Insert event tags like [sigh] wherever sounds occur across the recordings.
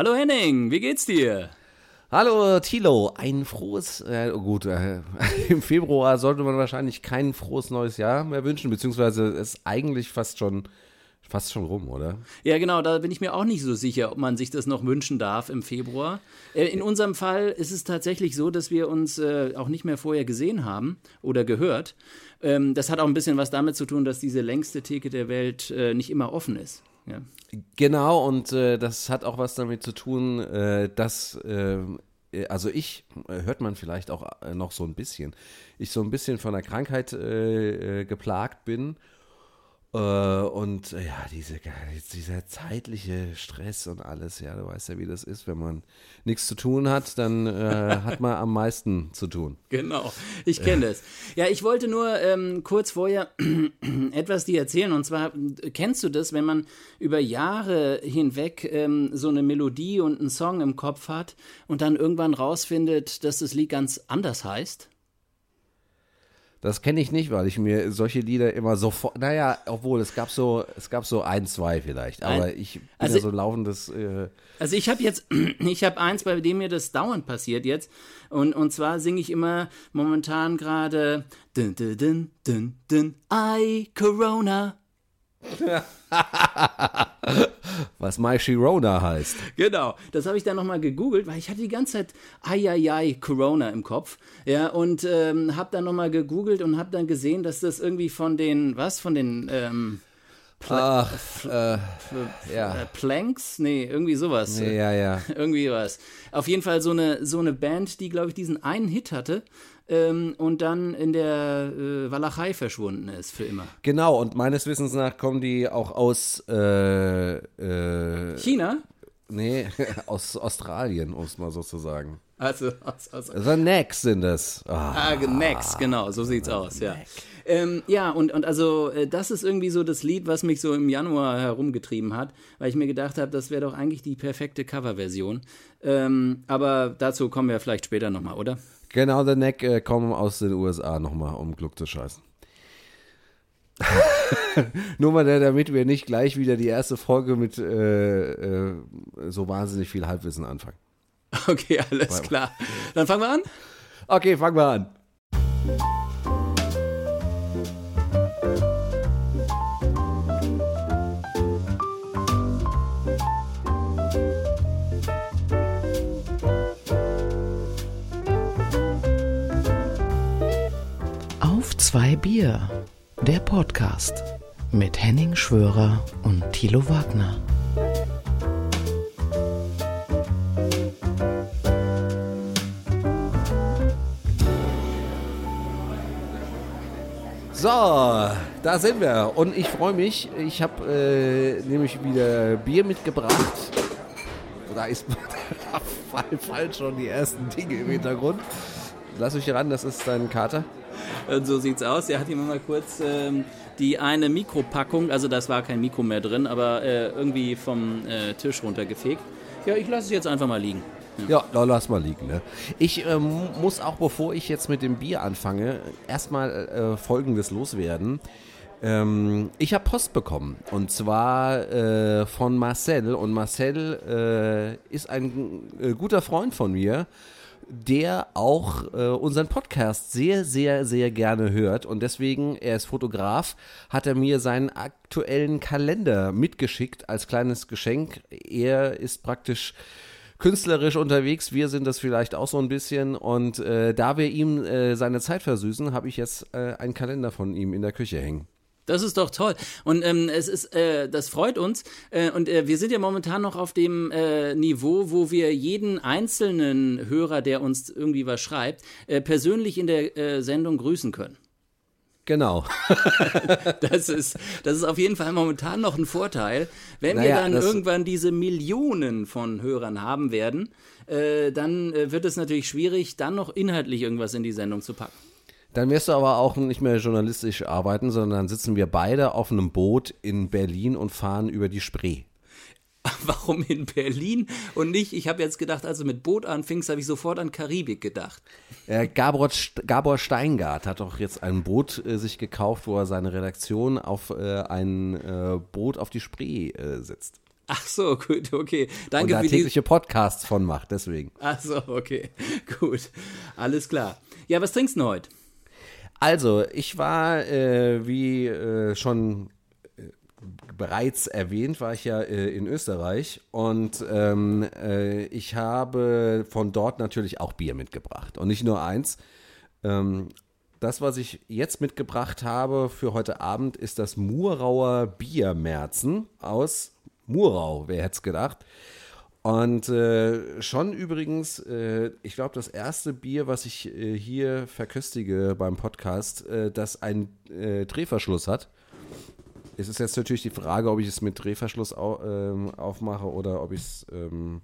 Hallo Henning, wie geht's dir? Hallo Thilo, ein frohes, äh, gut, äh, [laughs] im Februar sollte man wahrscheinlich kein frohes neues Jahr mehr wünschen, beziehungsweise ist eigentlich fast schon fast schon rum, oder? Ja, genau, da bin ich mir auch nicht so sicher, ob man sich das noch wünschen darf im Februar. Äh, in unserem Fall ist es tatsächlich so, dass wir uns äh, auch nicht mehr vorher gesehen haben oder gehört. Ähm, das hat auch ein bisschen was damit zu tun, dass diese längste Theke der Welt äh, nicht immer offen ist. Ja. Genau, und äh, das hat auch was damit zu tun, äh, dass, äh, also ich, hört man vielleicht auch noch so ein bisschen, ich so ein bisschen von der Krankheit geplagt bin äh, und äh, ja, diese, dieser zeitliche Stress und alles, ja, du weißt ja, wie das ist, wenn man nichts zu tun hat, dann äh, hat man am meisten zu tun. [laughs] Genau, ich kenne das. Ja, ich wollte nur ähm, kurz vorher [clears throat] etwas dir erzählen. Und zwar, kennst du das, wenn man über Jahre hinweg ähm, so eine Melodie und einen Song im Kopf hat und dann irgendwann rausfindet, dass das Lied ganz anders heißt? Das kenne ich nicht, weil ich mir solche Lieder immer sofort, naja, obwohl es gab so, es gab so ein, zwei vielleicht, aber ein, ich bin also, ja so laufendes. Äh also ich habe jetzt, [clears throat] ich habe eins, bei dem mir das dauernd passiert jetzt und, und zwar singe ich immer momentan gerade dun, dun, dun, dun, dun, I Corona. [laughs] Was My Shirona heißt. Genau, das habe ich dann nochmal gegoogelt, weil ich hatte die ganze Zeit Ayayay Corona im Kopf. Ja, und ähm, habe dann nochmal gegoogelt und habe dann gesehen, dass das irgendwie von den, was, von den, ähm, Pla Ach, äh, ja. Äh, Planks? Nee, irgendwie sowas. Nee, ja, ja. [laughs] irgendwie was. Auf jeden Fall so eine, so eine Band, die, glaube ich, diesen einen Hit hatte ähm, und dann in der äh, Walachei verschwunden ist für immer. Genau, und meines Wissens nach kommen die auch aus äh, äh, China? Nee, [laughs] aus Australien, um es mal so zu sagen. Also, aus, aus, The Necks sind es. Oh. Ah, Necks, genau, so sieht's aus, ja. Ähm, ja, und, und also äh, das ist irgendwie so das Lied, was mich so im Januar herumgetrieben hat, weil ich mir gedacht habe, das wäre doch eigentlich die perfekte Coverversion. Ähm, aber dazu kommen wir vielleicht später nochmal, oder? Genau, The Neck äh, kommen aus den USA nochmal, um Gluck zu scheißen. [laughs] Nur mal damit wir nicht gleich wieder die erste Folge mit äh, äh, so wahnsinnig viel Halbwissen anfangen. Okay, alles klar. Dann fangen wir an? Okay, fangen wir an. Bier, der Podcast mit Henning Schwörer und Thilo Wagner. So, da sind wir und ich freue mich. Ich habe äh, nämlich wieder Bier mitgebracht. Da ist [laughs] fallen schon die ersten Dinge im Hintergrund. Lass euch ran, das ist dein Kater. Und so sieht's aus. Er hat ihm mal kurz ähm, die eine Mikropackung, also das war kein Mikro mehr drin, aber äh, irgendwie vom äh, Tisch runtergefegt. Ja, ich lasse es jetzt einfach mal liegen. Ja, ja lass mal liegen. Ne? Ich ähm, muss auch, bevor ich jetzt mit dem Bier anfange, erstmal äh, Folgendes loswerden. Ähm, ich habe Post bekommen und zwar äh, von Marcel und Marcel äh, ist ein äh, guter Freund von mir der auch äh, unseren Podcast sehr, sehr, sehr gerne hört. Und deswegen, er ist Fotograf, hat er mir seinen aktuellen Kalender mitgeschickt als kleines Geschenk. Er ist praktisch künstlerisch unterwegs. Wir sind das vielleicht auch so ein bisschen. Und äh, da wir ihm äh, seine Zeit versüßen, habe ich jetzt äh, einen Kalender von ihm in der Küche hängen. Das ist doch toll. Und ähm, es ist, äh, das freut uns. Äh, und äh, wir sind ja momentan noch auf dem äh, Niveau, wo wir jeden einzelnen Hörer, der uns irgendwie was schreibt, äh, persönlich in der äh, Sendung grüßen können. Genau. [laughs] das, ist, das ist auf jeden Fall momentan noch ein Vorteil. Wenn naja, wir dann irgendwann diese Millionen von Hörern haben werden, dann wird es natürlich schwierig, dann noch inhaltlich irgendwas in die Sendung zu packen. Dann wirst du aber auch nicht mehr journalistisch arbeiten, sondern dann sitzen wir beide auf einem Boot in Berlin und fahren über die Spree. [laughs] Warum in Berlin und nicht? Ich habe jetzt gedacht, als du mit Boot anfingst, habe ich sofort an Karibik gedacht. Äh, Gabor, Gabor Steingart hat doch jetzt ein Boot äh, sich gekauft, wo er seine Redaktion auf äh, ein äh, Boot auf die Spree äh, setzt. Ach so, [laughs] gut, okay. Und Danke da für die. tägliche Podcasts von macht, deswegen. Ach so, okay. [laughs] Gut. Alles klar. Ja, was trinkst du heute? Also, ich war, äh, wie äh, schon äh, bereits erwähnt, war ich ja äh, in Österreich und ähm, äh, ich habe von dort natürlich auch Bier mitgebracht. Und nicht nur eins. Ähm, das, was ich jetzt mitgebracht habe für heute Abend, ist das Murauer Biermerzen aus Murau, wer hätte es gedacht. Und äh, schon übrigens, äh, ich glaube, das erste Bier, was ich äh, hier verköstige beim Podcast, äh, das einen äh, Drehverschluss hat. Es ist jetzt natürlich die Frage, ob ich es mit Drehverschluss au ähm, aufmache oder ob ich es ähm,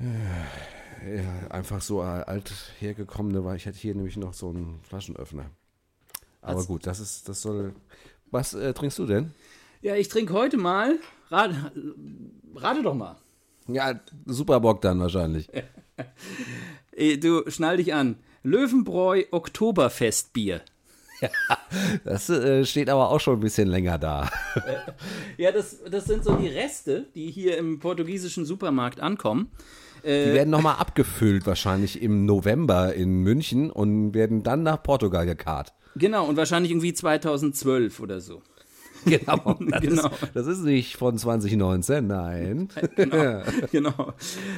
äh, ja, einfach so alt hergekommene war. Ich hätte hier nämlich noch so einen Flaschenöffner. Aber Hat's- gut, das ist, das soll. Was trinkst du denn? Ja, ich trinke heute mal. Rate, rate doch mal. Ja, Superbock dann wahrscheinlich. [laughs] Du schnall dich an. Löwenbräu Oktoberfestbier. Das äh, steht aber auch schon ein bisschen länger da. [laughs] Ja, das, das sind so die Reste, die hier im portugiesischen Supermarkt ankommen. Die werden nochmal abgefüllt, wahrscheinlich im November in München und werden dann nach Portugal gekarrt. Genau, und wahrscheinlich irgendwie 2012 oder so. [laughs] Genau. [laughs] Das, Genau. Ist, das ist nicht von 2019, nein. [laughs] Genau. genau.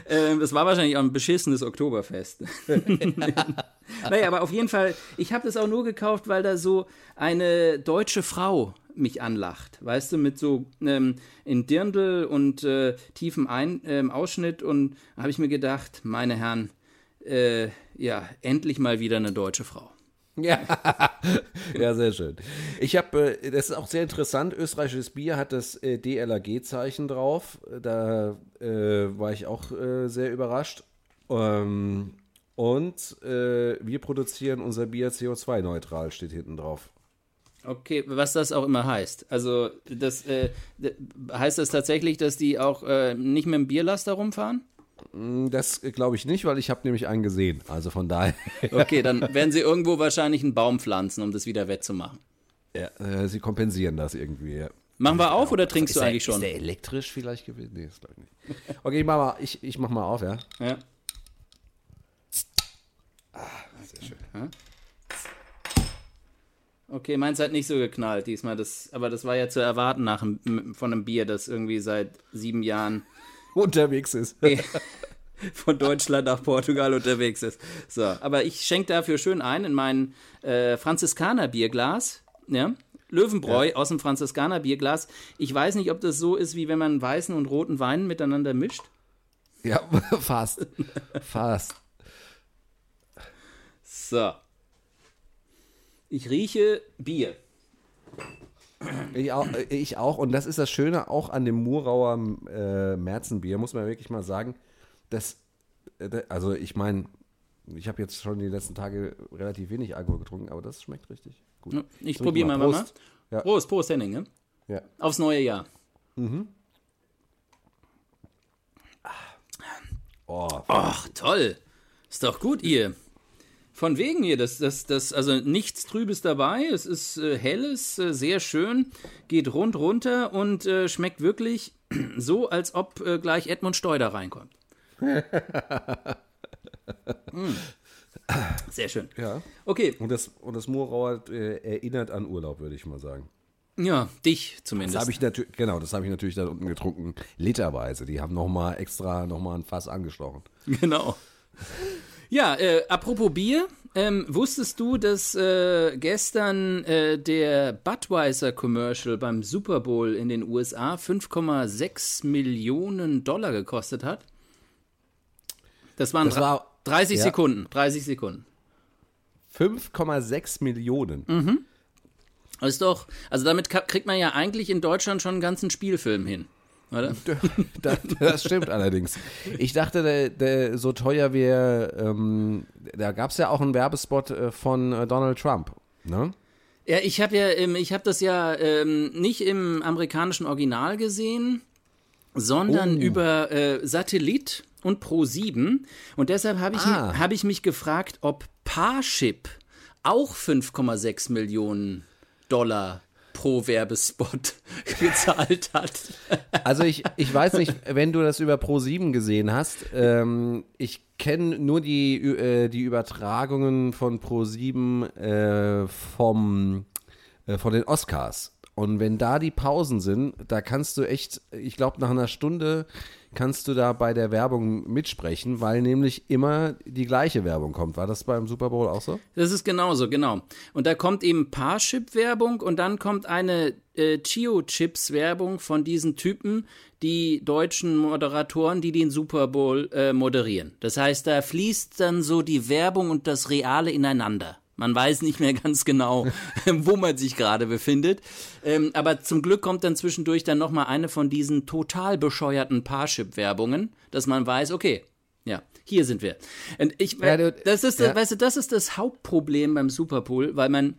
Ähm, das war wahrscheinlich auch ein beschissenes Oktoberfest. naja, aber auf jeden Fall, ich habe das auch nur gekauft, weil da so eine deutsche Frau mich anlacht. Weißt du, mit so ähm, in Dirndl und äh, tiefem Ein ähm, Ausschnitt. Und da habe ich mir gedacht, meine Herren, äh, ja, endlich mal wieder eine deutsche Frau. [laughs] Ja. ja, sehr schön. Ich habe, äh, das ist auch sehr interessant, österreichisches Bier hat das äh, DLRG-Zeichen drauf. Da äh, war ich auch äh, sehr überrascht. Ähm, und äh, wir produzieren unser Bier CO2-neutral, steht hinten drauf. Okay, was das auch immer heißt. Also, das äh, heißt das tatsächlich, dass die auch nicht mit dem Bierlaster rumfahren? Das glaube ich nicht, weil ich habe nämlich einen gesehen. Also von daher, [laughs] Okay, dann werden sie irgendwo wahrscheinlich einen Baum pflanzen, um das wieder wettzumachen. ja, äh, sie kompensieren das irgendwie. Ja. Machen wir auf oder trinkst Ist du der, eigentlich schon? Ist der elektrisch vielleicht gewesen? Nee, das glaube ich nicht. [laughs] Okay, ich mach mal, ich, ich mach mal auf, ja. Ja. Sehr schön. Okay, meins hat nicht so geknallt diesmal, das, aber das war ja zu erwarten nach von einem Bier, das irgendwie seit sieben Jahren Unterwegs ist. [laughs] von Deutschland nach Portugal unterwegs ist. So, aber ich schenke dafür schön ein in mein äh, Franziskaner-Bierglas. Ja? Löwenbräu aus dem Franziskaner-Bierglas. Ich weiß nicht, ob das so ist, wie wenn man weißen und roten Wein miteinander mischt. Ja, [laughs] fast. Fast. So. Ich rieche Bier. Ich auch, äh, ich auch. Und das ist das Schöne auch an dem Murauer äh, Märzenbier, muss man wirklich mal sagen. Das, äh, also ich meine, ich habe jetzt schon die letzten Tage relativ wenig Alkohol getrunken, aber das schmeckt richtig gut. Ich Trink probiere mal, mal. Prost. Ja. Prost, Prost, Henning. Ne? Ja. Aufs neue Jahr. Oh, Ach, toll. Ist doch gut, ihr. Von wegen hier, das, das, das, also nichts Trübes dabei. Es ist äh, helles, äh, sehr schön, geht rund runter und äh, schmeckt wirklich [clears throat] so, als ob äh, gleich Edmund Steuder reinkommt. [laughs] Mm. Sehr schön. ja. Okay, Und das, und das Murauer äh, erinnert an Urlaub, würde ich mal sagen. ja, dich Das zumindest. habe ich natürlich, genau, das habe ich natürlich da unten getrunken, literweise. Die haben nochmal extra nochmal ein Fass angestochen. [laughs] Genau. Ja, äh, apropos Bier, ähm, wusstest du, dass äh, gestern äh, der Budweiser-Commercial beim Super Bowl in den USA 5,6 Millionen Dollar gekostet hat? Das waren Das war- 30 ja. Sekunden. 30 Sekunden. 5,6 Millionen. Mhm. Das ist doch, also damit kriegt man ja eigentlich in Deutschland schon einen ganzen Spielfilm hin. Oder? [laughs] das, das stimmt allerdings. Ich dachte, der, der, so teuer wäre, ähm, da gab es ja auch einen Werbespot äh, von äh, Donald Trump. Ne? Ja, ich habe ja, ähm, ich habe das ja ähm, nicht im amerikanischen Original gesehen, sondern Oh. über äh, Satellit und Pro 7 und deshalb habe ich, Ah. mi- hab ich mich gefragt, ob Parship auch 5,6 Millionen Dollar pro Werbespot [laughs] gezahlt hat. Also ich, ich weiß nicht, wenn du das über Pro7 gesehen hast. Ähm, ich kenne nur die, äh, die Übertragungen von Pro7 äh, vom, äh, von den Oscars. Und wenn da die Pausen sind, da kannst du echt, ich glaube, nach einer Stunde kannst du da bei der Werbung mitsprechen, weil nämlich immer die gleiche Werbung kommt. War das beim Super Bowl auch so? Das ist genauso, genau. Und da kommt eben Parship-Werbung und dann kommt eine äh, Chio-Chips-Werbung von diesen Typen, die deutschen Moderatoren, die den Super Bowl äh, moderieren. Das heißt, da fließt dann so die Werbung und das Reale ineinander. Man weiß nicht mehr [laughs] ganz genau, [laughs] wo man sich gerade befindet. Ähm, aber zum Glück kommt dann zwischendurch dann nochmal eine von diesen total bescheuerten Parship-Werbungen, dass man weiß, okay, ja, hier sind wir. Und ich, das ist, ja. weißt du, das ist das Hauptproblem beim Super Bowl, weil man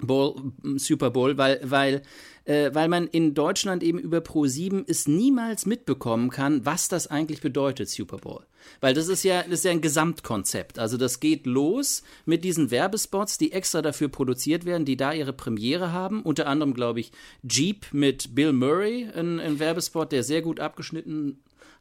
Bowl, Super Bowl, weil, weil äh, weil man in Deutschland eben über Pro7 es niemals mitbekommen kann, was das eigentlich bedeutet, Super Bowl. Weil das ist ja, das ist ja ein Gesamtkonzept. Also das geht los mit diesen Werbespots, die extra dafür produziert werden, die da ihre Premiere haben. Unter anderem, glaube ich, Jeep mit Bill Murray, ein, ein Werbespot, der sehr gut abgeschnitten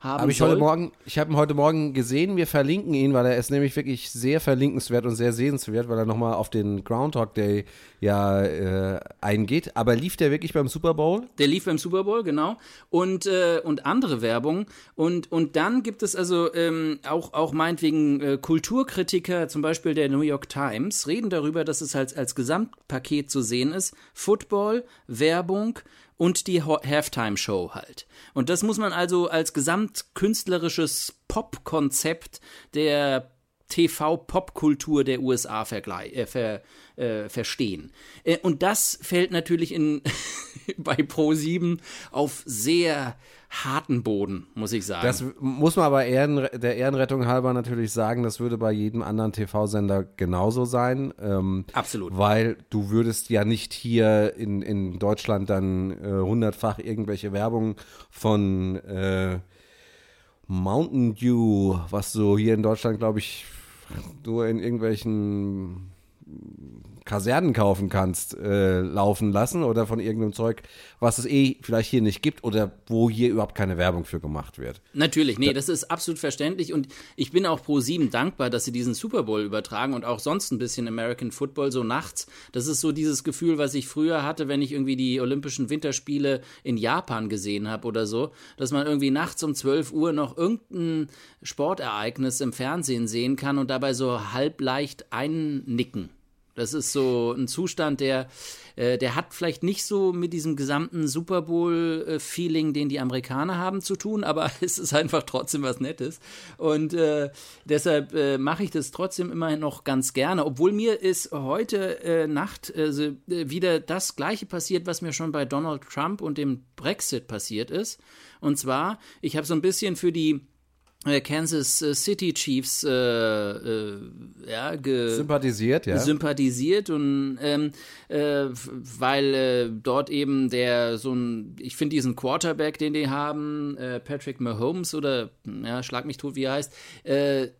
haben Habe ich soll. heute Morgen, ich habe ihn heute Morgen gesehen, wir verlinken ihn, weil er ist nämlich wirklich sehr verlinkenswert und sehr sehenswert, weil er nochmal auf den Groundhog Day ja äh, eingeht. Aber lief der wirklich beim Super Bowl? Der lief beim Super Bowl, genau. Und, äh, und andere Werbung. Und, und dann gibt es also ähm, auch, auch meinetwegen äh, Kulturkritiker, zum Beispiel der New York Times, reden darüber, dass es halt als Gesamtpaket zu sehen ist. Football, Werbung, und die Halftime-Show halt. Und das muss man also als gesamtkünstlerisches Pop-Konzept der TV-Popkultur der USA äh, ver, äh, verstehen. Äh, und das fällt natürlich in, [laughs] bei Pro7 auf sehr harten Boden, muss ich sagen. Das muss man aber Ehren, der Ehrenrettung halber natürlich sagen, das würde bei jedem anderen TV-Sender genauso sein. Ähm, Absolut. Weil du würdest ja nicht hier in, in Deutschland dann äh, hundertfach irgendwelche Werbung von äh, Mountain Dew, was so hier in Deutschland, glaube ich, nur in irgendwelchen Kasernen kaufen kannst, äh, laufen lassen oder von irgendeinem Zeug, was es eh vielleicht hier nicht gibt oder wo hier überhaupt keine Werbung für gemacht wird. Natürlich, nee, das ist absolut verständlich und ich bin auch pro sieben dankbar, dass sie diesen Super Bowl übertragen und auch sonst ein bisschen American Football so nachts. Das ist so dieses Gefühl, was ich früher hatte, wenn ich irgendwie die Olympischen Winterspiele in Japan gesehen habe oder so, dass man irgendwie nachts um 12 Uhr noch irgendein Sportereignis im Fernsehen sehen kann und dabei so halb leicht einnicken. Das ist so ein Zustand, der, äh, der hat vielleicht nicht so mit diesem gesamten Super Bowl-Feeling, den die Amerikaner haben, zu tun, aber [laughs] es ist einfach trotzdem was Nettes. Und äh, deshalb äh, mache ich das trotzdem immerhin noch ganz gerne. Obwohl mir ist heute äh, Nacht also, äh, wieder das Gleiche passiert, was mir schon bei Donald Trump und dem Brexit passiert ist. Und zwar, ich habe so ein bisschen für die Kansas äh, City Chiefs äh, äh, ja, sympathisiert, ja. sympathisiert und ähm, äh, weil äh, dort eben der so ein, ich finde diesen Quarterback, den die haben, Patrick Mahomes oder ja, schlag mich tot, wie er heißt,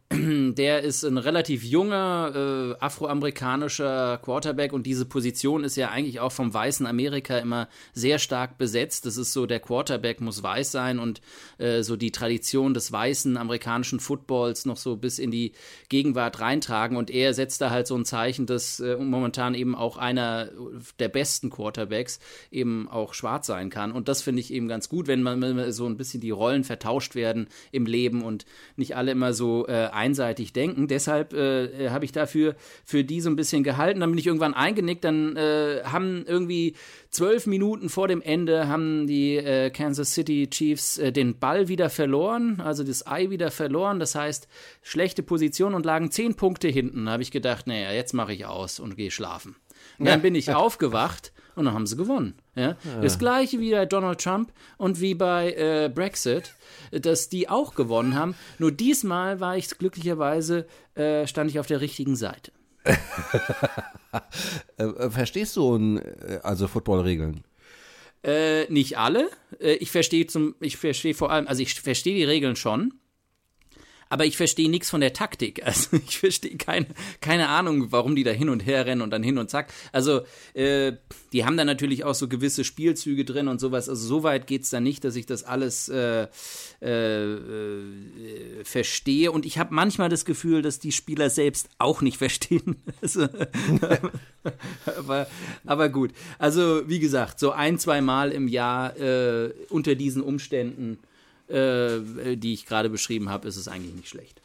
[clears throat] der ist ein relativ junger äh, afroamerikanischer Quarterback und diese Position ist ja eigentlich auch vom weißen Amerika immer sehr stark besetzt. Das ist so, der Quarterback muss weiß sein und äh, so die Tradition des weißen amerikanischen Footballs noch so bis in die Gegenwart reintragen und er setzt da halt so ein Zeichen, dass äh, momentan eben auch einer der besten Quarterbacks eben auch schwarz sein kann und das finde ich eben ganz gut, wenn man so ein bisschen die Rollen vertauscht werden im Leben und nicht alle immer so äh, einseitig denken. Deshalb äh, habe ich dafür für die so ein bisschen gehalten. Dann bin ich irgendwann eingenickt. Dann äh, haben irgendwie zwölf Minuten vor dem Ende haben die äh, Kansas City Chiefs äh, den Ball wieder verloren, also das Ei wieder verloren. Das heißt, schlechte Position und lagen zehn Punkte hinten. Da habe ich gedacht, naja, jetzt mache ich aus und gehe schlafen. Und dann bin ich aufgewacht und dann haben sie gewonnen. Ja? ja? Das gleiche wie bei Donald Trump und wie bei äh, Brexit, dass die auch gewonnen haben. Nur diesmal war ich glücklicherweise, äh, stand ich auf der richtigen Seite. [laughs] [laughs] Äh, äh, verstehst du äh, also Footballregeln? Äh, nicht alle. ich verstehe zum, ich verstehe vor allem, also ich verstehe die Regeln schon. Aber ich verstehe nichts von der Taktik. [laughs] Also ich verstehe keine, keine Ahnung, warum die da hin und her rennen und dann hin und zack. Also äh, die haben da natürlich auch so gewisse Spielzüge drin und sowas. Also so weit geht es da nicht, dass ich das alles äh, äh, äh, verstehe. Und ich habe manchmal das Gefühl, dass die Spieler selbst auch nicht [laughs] verstehen. Also, [laughs] aber, aber gut. Also wie gesagt, so ein, zwei Mal im Jahr äh, unter diesen Umständen äh, die ich gerade beschrieben habe, ist es eigentlich nicht schlecht.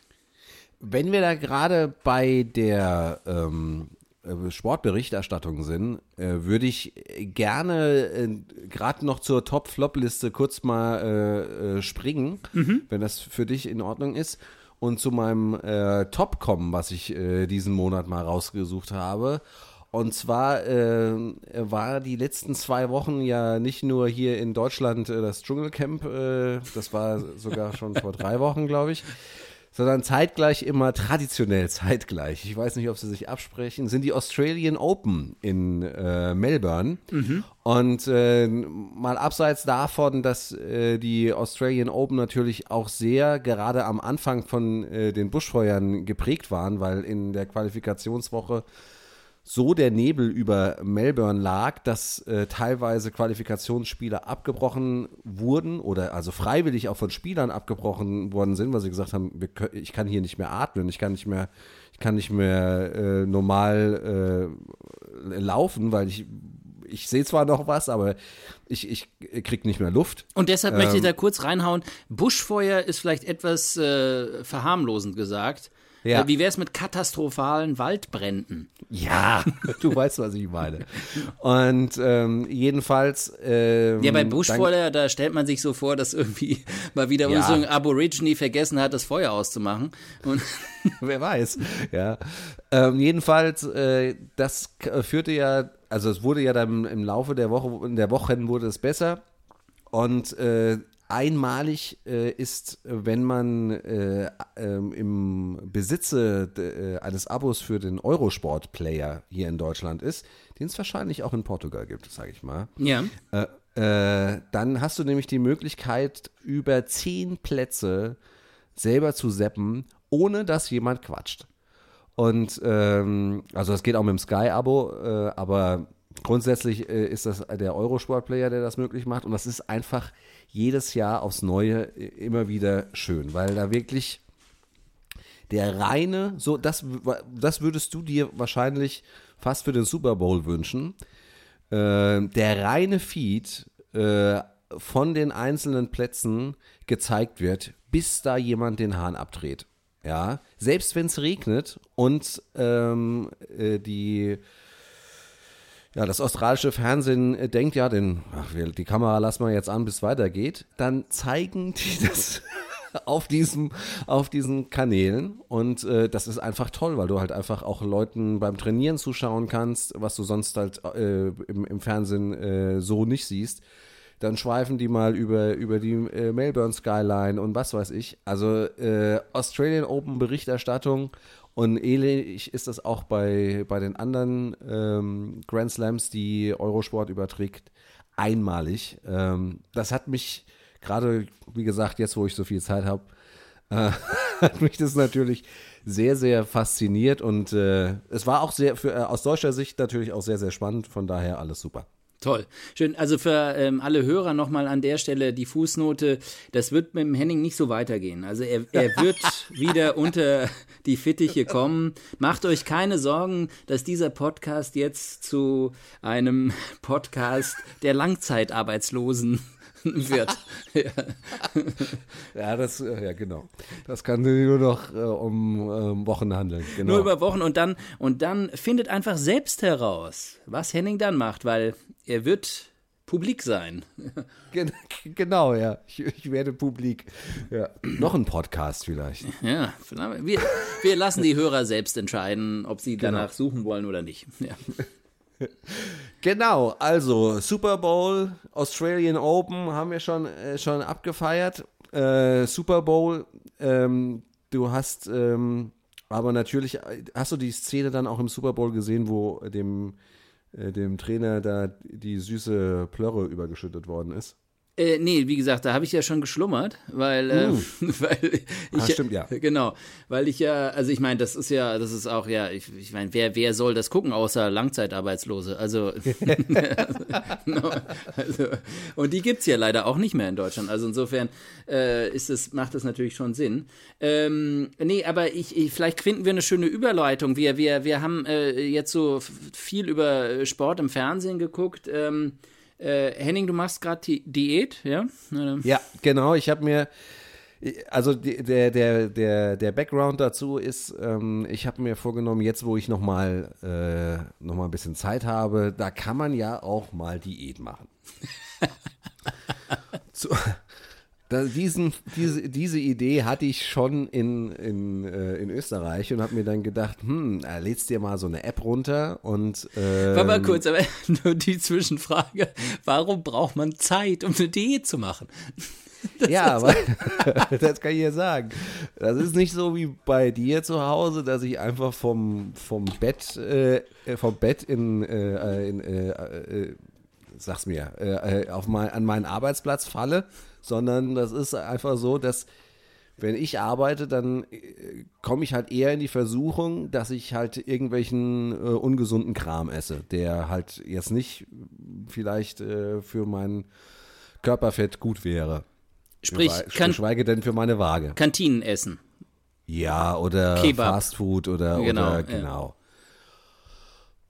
Wenn wir da gerade bei der ähm, äh, Sportberichterstattung sind, äh, würde ich gerne äh, gerade noch zur Top-Flop-Liste kurz mal äh, äh, springen, mhm. wenn das für dich in Ordnung ist. Und zu meinem Top kommen, was ich diesen Monat mal rausgesucht habe. Und zwar äh, war die letzten zwei Wochen ja nicht nur hier in Deutschland äh, das Dschungelcamp, äh, das war sogar [laughs] schon vor drei Wochen, glaube ich, sondern zeitgleich immer traditionell zeitgleich. Ich weiß nicht, ob sie sich absprechen, sind die Australian Open in äh, Melbourne. Mhm. Und äh, mal abseits davon, dass äh, die Australian Open natürlich auch sehr gerade am Anfang von äh, den Buschfeuern geprägt waren, weil in der Qualifikationswoche so der Nebel über Melbourne lag, dass äh, teilweise Qualifikationsspiele abgebrochen wurden oder also freiwillig auch von Spielern abgebrochen worden sind, weil sie gesagt haben, können, ich kann hier nicht mehr atmen, ich kann nicht mehr, ich kann nicht mehr äh, normal äh, laufen, weil ich ich sehe zwar noch was, aber ich, ich krieg nicht mehr Luft. Und deshalb ähm, möchte ich ähm, da kurz reinhauen. Buschfeuer ist vielleicht etwas äh, verharmlosend gesagt. Ja. Äh, wie wäre es mit katastrophalen Waldbränden? Ja, [laughs] du weißt, was ich meine. Und ähm, jedenfalls. Ähm, ja, bei Buschfeuer, da stellt man sich so vor, dass irgendwie [laughs] mal wieder ja. so ein Aborigine vergessen hat, das Feuer auszumachen. Und [laughs] Wer weiß. Ja. Ähm, jedenfalls, äh, das führte ja, also es wurde ja dann im Laufe der Woche, in der Wochen wurde es besser. Und äh, einmalig äh, ist, wenn man äh, äh, im Besitze äh, eines Abos für den Eurosport-Player hier in Deutschland ist, den es wahrscheinlich auch in Portugal gibt, sage ich mal. Ja. Äh, äh, dann hast du nämlich die Möglichkeit, über zehn Plätze selber zu seppen, ohne dass jemand quatscht. Und ähm, also das geht auch mit dem Sky-Abo, aber grundsätzlich ist das der Eurosport-Player, der das möglich macht. Und das ist einfach jedes Jahr aufs Neue immer wieder schön, weil da wirklich der reine, so das, das würdest du dir wahrscheinlich fast für den Super Bowl wünschen. Äh, der reine Feed äh, von den einzelnen Plätzen gezeigt wird, bis da jemand den Hahn abdreht. Ja, selbst wenn es regnet und ähm, äh, die ja, das australische Fernsehen äh, denkt ja, den, ach, die Kamera lassen wir jetzt an, bis weitergeht. Dann zeigen die [laughs] das auf diesem, auf diesen Kanälen und äh, das ist einfach toll, weil du halt einfach auch Leuten beim Trainieren zuschauen kannst, was du sonst halt äh, im, im, Fernsehen äh, so nicht siehst. Dann schweifen die mal über, über die äh, Melbourne Skyline und was weiß ich. Also äh, Australian Open Berichterstattung und ähnlich ist das auch bei, bei den anderen ähm, Grand Slams, die Eurosport überträgt, einmalig. Ähm, das hat mich gerade, wie gesagt, jetzt wo ich so viel Zeit habe, äh, [laughs] hat mich das natürlich sehr, sehr fasziniert und äh, es war auch sehr, für, äh, aus deutscher Sicht natürlich auch sehr, sehr spannend. Von daher alles super. Toll. Schön. Also für ähm, alle Hörer nochmal an der Stelle die Fußnote. Das wird mit dem Henning nicht so weitergehen. Also er, er wird [laughs] wieder unter die Fittiche kommen. Macht euch keine Sorgen, dass dieser Podcast jetzt zu einem Podcast der Langzeitarbeitslosen [laughs] wird. [laughs] ja. ja, das, äh, ja, genau. Das kann nur noch äh, um äh, Wochen handeln. Genau. Nur über Wochen und dann, und dann findet einfach selbst heraus, was Henning dann macht, weil er wird publik sein. [laughs] genau, ja. Ich, ich, werde publik. Ja. Noch ein Podcast vielleicht. Ja, wir, wir lassen die Hörer selbst entscheiden, ob sie genau. danach suchen wollen oder nicht. Ja. Genau, also Super Bowl, Australian Open haben wir schon, äh, schon abgefeiert. Äh, Super Bowl, ähm, du hast ähm, aber natürlich, hast du die Szene dann auch im Super Bowl gesehen, wo dem, äh, dem Trainer da die süße Plörre übergeschüttet worden ist? Äh, nee, wie gesagt, da habe ich ja schon geschlummert, weil, äh, Uh. [laughs] weil ich, Ah, stimmt, ja. Genau, weil ich ja, also ich meine, das ist ja, das ist auch ja, ich, ich meine, wer, wer soll das gucken, außer Langzeitarbeitslose? Also, [laughs] [laughs] no, also und die gibt's ja leider auch nicht mehr in Deutschland. Also insofern äh, ist es, macht das natürlich schon Sinn. Ähm, nee, aber ich, ich, vielleicht finden wir eine schöne Überleitung. Wir, wir, wir haben äh, jetzt so viel über Sport im Fernsehen geguckt. Ähm, äh, Henning, du machst gerade die Diät, ja? Ja, genau. Ich habe mir, also der, der, der, der Background dazu ist, ähm, ich habe mir vorgenommen, jetzt wo ich nochmal äh, noch mal ein bisschen Zeit habe, da kann man ja auch mal Diät machen. [laughs] Zu, da, diesen, diese, diese Idee hatte ich schon in, in, äh, in Österreich und habe mir dann gedacht, hm, äh, lädst dir mal so eine App runter und ähm, Warte mal kurz, aber [laughs] nur die Zwischenfrage. Warum braucht man Zeit, um eine Diät zu machen? [laughs] Ja, aber [laughs] das kann ich ja sagen. Das ist nicht so wie bei dir zu Hause, dass ich einfach vom, vom Bett, äh, vom Bett in, äh, in äh, äh, sag's mir, äh, auf mein, an meinen Arbeitsplatz falle, sondern das ist einfach so, dass wenn ich arbeite, dann äh, komme ich halt eher in die Versuchung, dass ich halt irgendwelchen äh, ungesunden Kram esse, der halt jetzt nicht vielleicht äh, für mein Körperfett gut wäre. Sprich, geschweige denn für meine Waage. Kantinen essen. Ja, oder. Fastfood oder Genau, oder ja. genau.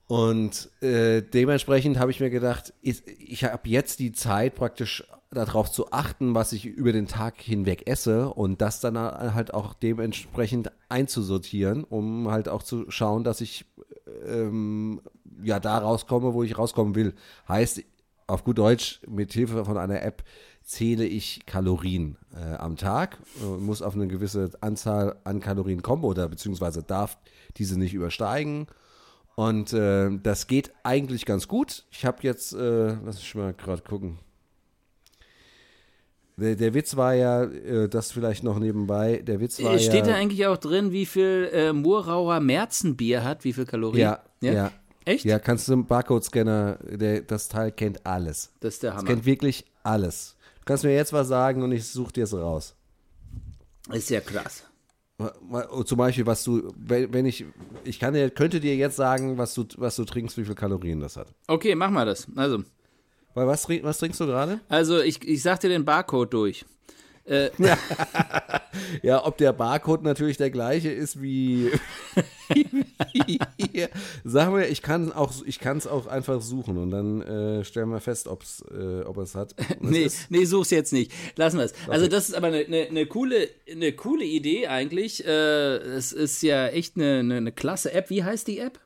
Und äh, dementsprechend habe ich mir gedacht, ich, ich habe jetzt die Zeit praktisch darauf zu achten, was ich über den Tag hinweg esse und das dann halt auch dementsprechend einzusortieren, um halt auch zu schauen, dass ich ähm, ja da rauskomme, wo ich rauskommen will. Heißt, auf gut Deutsch, mit Hilfe von einer App zähle ich Kalorien äh, am Tag, äh, muss auf eine gewisse Anzahl an Kalorien kommen oder beziehungsweise darf diese nicht übersteigen. Und äh, das geht eigentlich ganz gut. Ich habe jetzt, äh, lass mich mal gerade gucken. Der, der Witz war ja, äh, das vielleicht noch nebenbei, der Witz war Äh, Steht ja, da eigentlich auch drin, wie viel äh, Murauer Märzenbier hat, wie viel Kalorien? ja, ja, Echt? Ja, kannst du im Barcode-Scanner, das Teil kennt alles. Das ist der Hammer. kennt wirklich alles. Du kannst mir jetzt was sagen und ich suche dir es raus. Ist ja krass. Mal- Zum Beispiel, was du, wenn wenn ich, ich kann dir, könnte dir jetzt sagen, was du, was du trinkst, wie viel Kalorien das hat. Okay, mach mal das. Also, Weil was, was trinkst du gerade? also ich, ich sag dir den Barcode durch. Äh, [laughs] Ja, ob der Barcode natürlich der gleiche ist wie. [laughs] Sag mir, ich kann auch, ich kann es auch einfach suchen und dann äh, stellen wir fest, ob's, äh, ob es hat. [laughs] Nee, ist- nee, such's jetzt nicht. Lassen wir es. Also das ist aber eine, eine, eine, coole, eine coole Idee eigentlich. Äh, es ist ja echt eine, eine, eine klasse App. Wie heißt die App?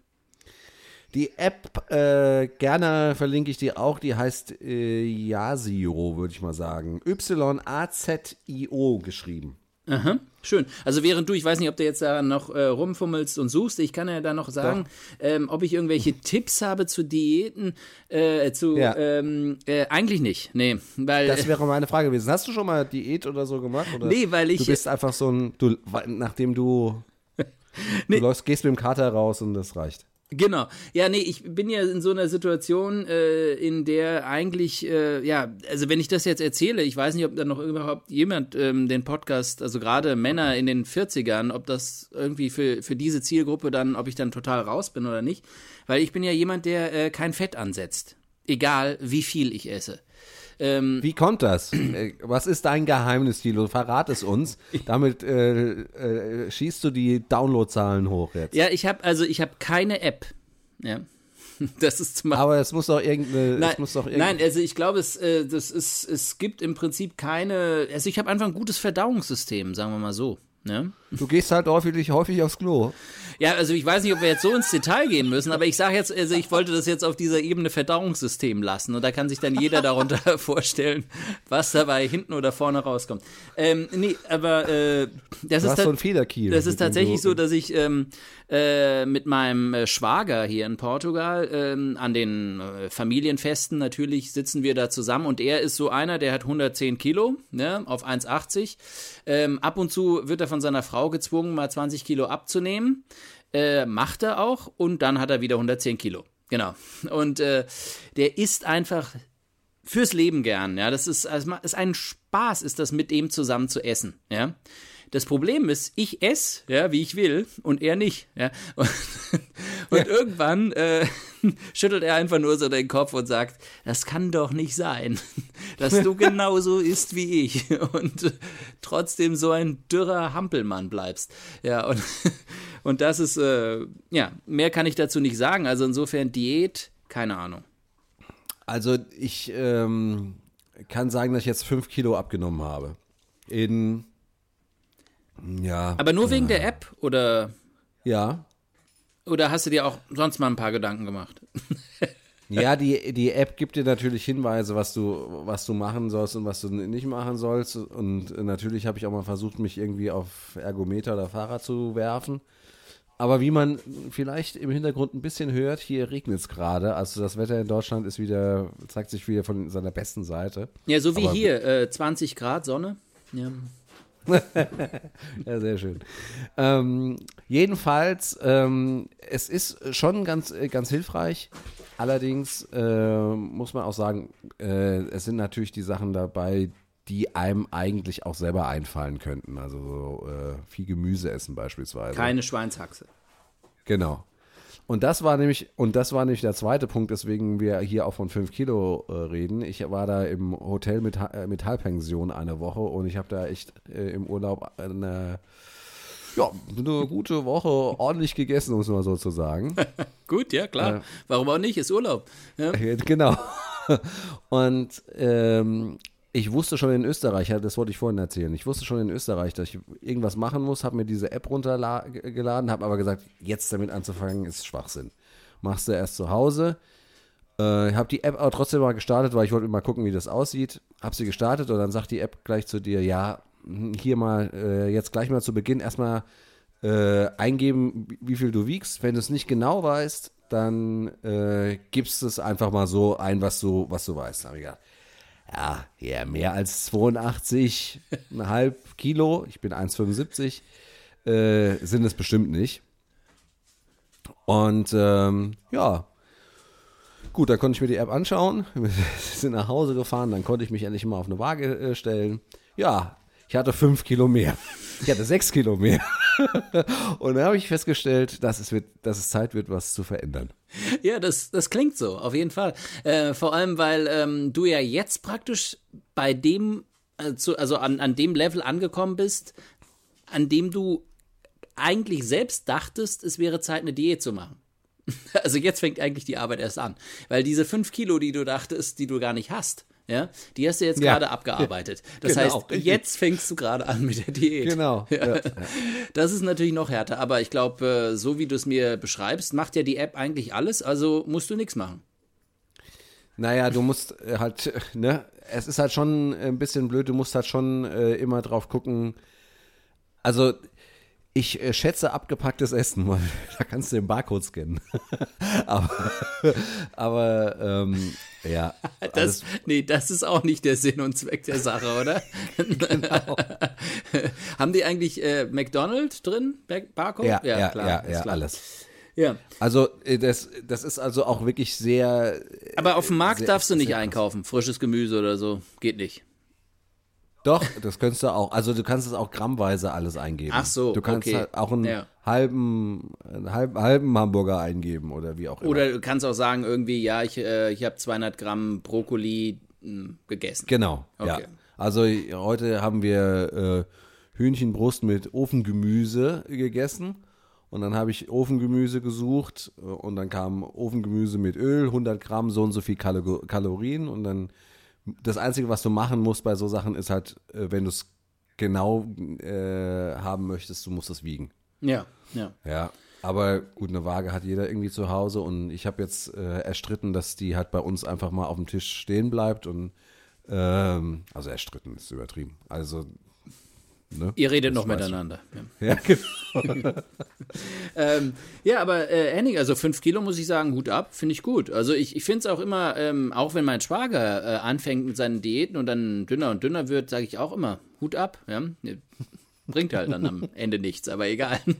Die App, äh, gerne verlinke ich dir auch, die heißt äh, Yasio, würde ich mal sagen. Y-A-Z-I-O geschrieben. Aha, schön. Also während du, ich weiß nicht, ob du jetzt da noch äh, rumfummelst und suchst, ich kann ja da noch sagen, ähm, ob ich irgendwelche Tipps habe zu Diäten, äh, zu, Ja. ähm, äh, eigentlich nicht, nee, weil, Das wäre meine Frage gewesen. Hast du schon mal Diät oder so gemacht? Oder Nee, weil ich- Du bist einfach so ein, du, nachdem du, [laughs] Nee. du läufst, gehst mit dem Kater raus und das reicht. Genau. Ja, nee, ich bin ja in so einer Situation, äh, in der eigentlich, äh, ja, also wenn ich das jetzt erzähle, ich weiß nicht, ob da noch überhaupt jemand ähm, den Podcast, also gerade Männer in den 40ern, ob das irgendwie für, für diese Zielgruppe dann, ob ich dann total raus bin oder nicht. Weil ich bin ja jemand, der äh, kein Fett ansetzt. Egal, wie viel ich esse. Ähm, Wie kommt das? [clears throat] Äh, Was ist dein Geheimnis, Thilo? Verrat es uns. Damit äh, äh, schießt du die Downloadzahlen hoch jetzt. ja, ich habe also ich habe keine App. Ja. [laughs] Das ist zum. Aber es muss doch irgendeine. Nein, muss doch nein, also ich glaube, es, äh, das ist, es gibt im Prinzip keine. Also ich habe einfach ein gutes Verdauungssystem, sagen wir mal so. Ne? Du gehst halt häufig, häufig aufs Klo. Ja, also ich weiß nicht, ob wir jetzt so ins Detail gehen müssen, aber ich sage jetzt, also ich wollte das jetzt auf dieser Ebene Verdauungssystem lassen und da kann sich dann jeder darunter [laughs] vorstellen, was dabei hinten oder vorne rauskommt. Ähm, nee, aber äh, das Du ist so ein Federkiel. Das ist tatsächlich so, dass ich ähm, äh, mit meinem äh, Schwager hier in Portugal ähm, an den äh, Familienfesten natürlich sitzen wir da zusammen und er ist so einer, der hat 110 Kilo ne, auf 1,80. Ähm, ab und zu wird er von seiner Frau gezwungen, mal 20 Kilo abzunehmen. Äh, macht er auch und dann hat er wieder 110 Kilo. Genau. Und äh, der isst einfach fürs Leben gern. Ja, das ist, also, ist ein Spaß, ist das mit dem zusammen zu essen. Ja. Das Problem ist, ich esse, ja, wie ich will, und er nicht. Ja. [laughs] Und, und ja. irgendwann äh, [laughs] schüttelt er einfach nur so den Kopf und sagt, das kann doch nicht sein, [laughs] dass du genauso isst wie ich und trotzdem so ein dürrer Hampelmann bleibst. Ja, und, und das ist, äh, ja, mehr kann ich dazu nicht sagen. Also insofern Diät, keine Ahnung. Also ich ähm, kann sagen, dass ich jetzt fünf Kilo abgenommen habe. In ja. Aber nur wegen der App oder? Ja. Oder hast du dir auch sonst mal ein paar Gedanken gemacht? [laughs] ja, die, die App gibt dir natürlich Hinweise, was du, was du machen sollst und was du nicht machen sollst. Und natürlich habe ich auch mal versucht, mich irgendwie auf Ergometer oder Fahrrad zu werfen. Aber wie man vielleicht im Hintergrund ein bisschen hört, hier regnet es gerade. Also das Wetter in Deutschland ist wieder, zeigt sich wieder von seiner besten Seite. Ja, so wie Aber hier, äh, 20 Grad Sonne. Ja. [laughs] ja, sehr schön. Ähm, jedenfalls, ähm, es ist schon ganz, äh, ganz hilfreich. Allerdings äh, muss man auch sagen, äh, es sind natürlich die Sachen dabei, die einem eigentlich auch selber einfallen könnten. Also so, äh, viel Gemüse essen beispielsweise. Keine Schweinshaxe. Genau. Und das war nämlich, und das war nämlich der zweite Punkt, weswegen wir hier auch von 5 Kilo äh, reden. Ich war da im Hotel mit, äh, mit Halbpension eine Woche und ich habe da echt äh, im Urlaub eine, ja, eine gute Woche ordentlich gegessen, um es mal so zu sagen. [laughs] Gut, ja, klar. Äh, Warum auch nicht? Ist Urlaub. Ja. Genau. [laughs] Und ähm, ich wusste schon in Österreich, das wollte ich vorhin erzählen, ich wusste schon in Österreich, dass ich irgendwas machen muss, habe mir diese App runtergeladen, habe aber gesagt, jetzt damit anzufangen, ist Schwachsinn. Machst du erst zu Hause. Äh, habe die App aber trotzdem mal gestartet, weil ich wollte mal gucken, wie das aussieht. Habe sie gestartet und dann sagt die App gleich zu dir, ja, hm, hier mal, äh, jetzt gleich mal zu Beginn erstmal äh, eingeben, wie viel du wiegst. Wenn du es nicht genau weißt, dann äh, gibst es einfach mal so ein, was du, was du weißt. Habe ich gedacht, ja, ja, mehr als 82,5 Kilo, ich bin 1,75, äh, sind es bestimmt nicht. Und ähm, ja, gut, dann konnte ich mir die App anschauen, [laughs] wir sind nach Hause gefahren, dann konnte ich mich endlich mal auf eine Waage äh, stellen. Ja, ich hatte 5 Kilo mehr. Ich hatte 6 Kilo mehr. [laughs] Und dann habe ich festgestellt, dass es, wird, dass es Zeit wird, was zu verändern. Ja, das, das klingt so, auf jeden Fall. Äh, vor allem, weil ähm, du ja jetzt praktisch bei dem, äh, zu, also an, an dem Level angekommen bist, an dem du eigentlich selbst dachtest, es wäre Zeit, eine Diät zu machen. [laughs] Also jetzt fängt eigentlich die Arbeit erst an. Weil diese fünf Kilo, die du dachtest, die du gar nicht hast, ja, die hast du jetzt ja. gerade abgearbeitet. Das genau, heißt, jetzt fängst du gerade an mit der Diät. Genau. [laughs] Ja. Das ist natürlich noch härter, aber ich glaube, äh, so wie du es mir beschreibst, macht ja die App eigentlich alles, also musst du nichts machen. Naja, du musst äh, halt, [laughs] ne, es ist halt schon ein bisschen blöd, du musst halt schon äh, immer drauf gucken. Also, ich äh, schätze abgepacktes Essen, weil [laughs] da kannst du den Barcode scannen. [laughs] aber, aber ähm, ja. Das, nee, das ist auch nicht der Sinn und Zweck der Sache, oder? [laughs] genau. Haben die eigentlich äh, McDonald's drin? Barcode? Ja, ja, ja, klar, ja, ja alles. Ja. Also äh, das, das ist also auch wirklich sehr. Aber auf dem Markt sehr, darfst du nicht einkaufen, frisches Gemüse oder so. Geht nicht. Doch, das könntest du auch. Also du kannst es auch grammweise alles eingeben. Ach so, Du kannst okay. halt auch einen ja. halben, einen halben, halben Hamburger eingeben oder wie auch immer. Oder du kannst auch sagen irgendwie, ja, ich, äh, ich habe 200 Gramm Brokkoli mh, hm, gegessen. Genau, okay. ja. Also heute haben wir äh, Hühnchenbrust mit Ofengemüse gegessen. Und dann habe ich Ofengemüse gesucht äh, und dann kam Ofengemüse mit Öl, 100 Gramm, so und so viel Kalorien und dann das Einzige, was du machen musst bei so Sachen, ist halt, äh, wenn du es genau äh, haben möchtest, du musst es wiegen. Ja, ja. Ja, aber gut, eine Waage hat jeder irgendwie zu Hause und ich habe jetzt äh, erstritten, dass die halt bei uns einfach mal auf dem Tisch stehen bleibt und ähm, also erstritten ist übertrieben. Also Ne? Ihr redet das noch miteinander. Ja, ja genau. [laughs] ähm, ja, aber äh, Henning, also fünf Kilo muss ich sagen, Hut ab, finde ich gut. Also ich, ich finde es auch immer, ähm, auch wenn mein Schwager äh, anfängt mit seinen Diäten und dann dünner und dünner wird, sage ich auch immer, Hut ab. Ja? Bringt halt dann am Ende nichts, aber egal. [laughs]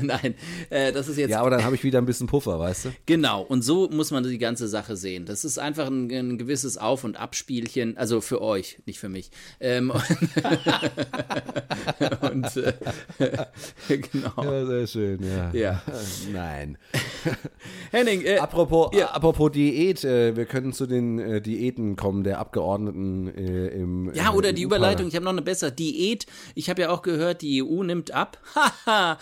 Nein, äh, das ist jetzt. Ja, aber dann habe ich wieder ein bisschen Puffer, weißt du? Genau, und so muss man die ganze Sache sehen. Das ist einfach ein, ein gewisses Auf- und Abspielchen, also für euch, nicht für mich. Ähm, und [laughs] äh, [laughs] genau. Ja, sehr schön, ja. Ja. Nein. Henning, äh, Apropos, Ja. apropos Diät, äh, wir können zu den äh, Diäten kommen der Abgeordneten äh, im. ja, äh, oder die. Überleitung, ich habe noch eine bessere Diät. Ich habe ja auch gehört, die EU nimmt ab. [laughs]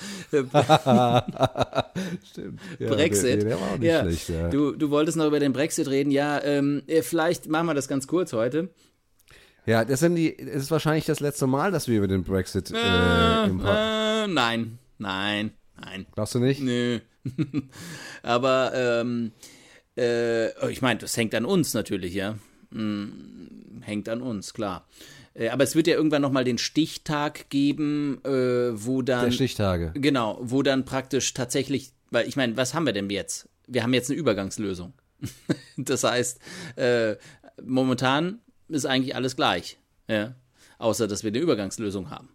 Stimmt. Ja, Brexit. Der, der ja. schlecht, ja. Du, du wolltest noch über den Brexit reden. Ja, ähm, äh, vielleicht machen wir das ganz kurz heute. Ja, das, sind die, das ist wahrscheinlich das letzte Mal, dass wir über den Brexit äh, im Pod- Äh, nein, nein, nein. Glaubst du nicht? Nö. [laughs] Aber ähm, äh, ich meine, das hängt an uns natürlich, ja. Hm, hängt an uns, klar. Äh, aber es wird ja irgendwann nochmal den Stichtag geben, äh, wo dann. Der Stichtage. Genau, wo dann praktisch tatsächlich, weil ich meine, was haben wir denn jetzt? Wir haben jetzt eine Übergangslösung. [laughs] das heißt, äh, momentan ist eigentlich alles gleich, ja? außer dass wir eine Übergangslösung haben.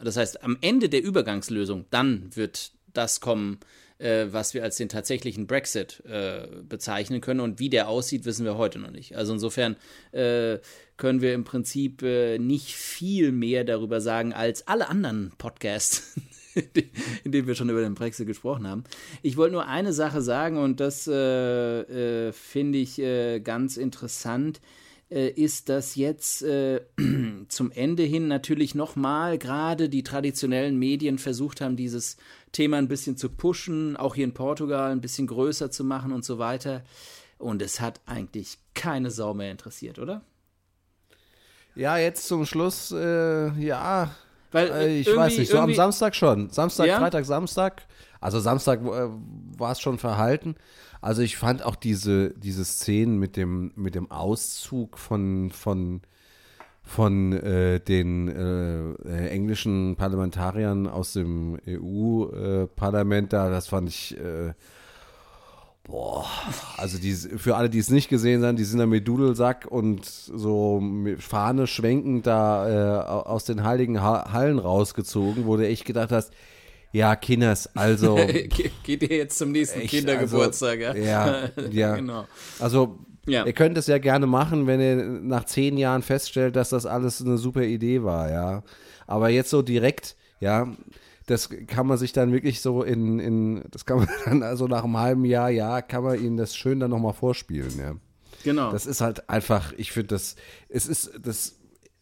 Das heißt, am Ende der Übergangslösung, dann wird das kommen, äh, was wir als den tatsächlichen Brexit äh, bezeichnen können. Und wie der aussieht, wissen wir heute noch nicht. Also insofern äh, können wir im Prinzip äh, nicht viel mehr darüber sagen als alle anderen Podcasts, [laughs] in denen wir schon über den Brexit gesprochen haben. Ich wollte nur eine Sache sagen und das äh, äh, finde ich äh, ganz interessant äh, ist, dass jetzt äh, [clears throat] zum Ende hin natürlich nochmal gerade die traditionellen Medien versucht haben, dieses Thema ein bisschen zu pushen, auch hier in Portugal ein bisschen größer zu machen und so weiter. Und es hat eigentlich keine Sau mehr interessiert, oder? Ja, jetzt zum Schluss, äh, ja. Weil, Äh, äh, ich weiß nicht, so am Samstag schon. Samstag, Ja? Freitag, Samstag. Also Samstag äh, war es schon verhalten. Also ich fand auch diese, diese Szenen mit dem, mit dem Auszug von, von, von äh, den äh, äh, englischen Parlamentariern aus dem EU-Parlament da, das fand ich, äh, boah, also die, für alle, die es nicht gesehen haben, die sind da mit Dudelsack und so mit Fahne schwenkend da äh, aus den heiligen ha Hallen rausgezogen, wo du echt gedacht hast, ja, Kinders, also [laughs] Ge- Geht ihr jetzt zum nächsten Echt, Kindergeburtstag, also, ja? ja, [laughs] ja. genau. Also, Ja. ihr könnt es ja gerne machen, wenn ihr nach zehn Jahren feststellt, dass das alles eine super Idee war, ja. Aber jetzt so direkt, ja, das kann man sich dann wirklich so in, in das kann man [laughs] dann also nach einem halben Jahr, ja, kann man ihnen das schön dann nochmal vorspielen, ja. Genau. Das ist halt einfach, ich finde das, es ist, das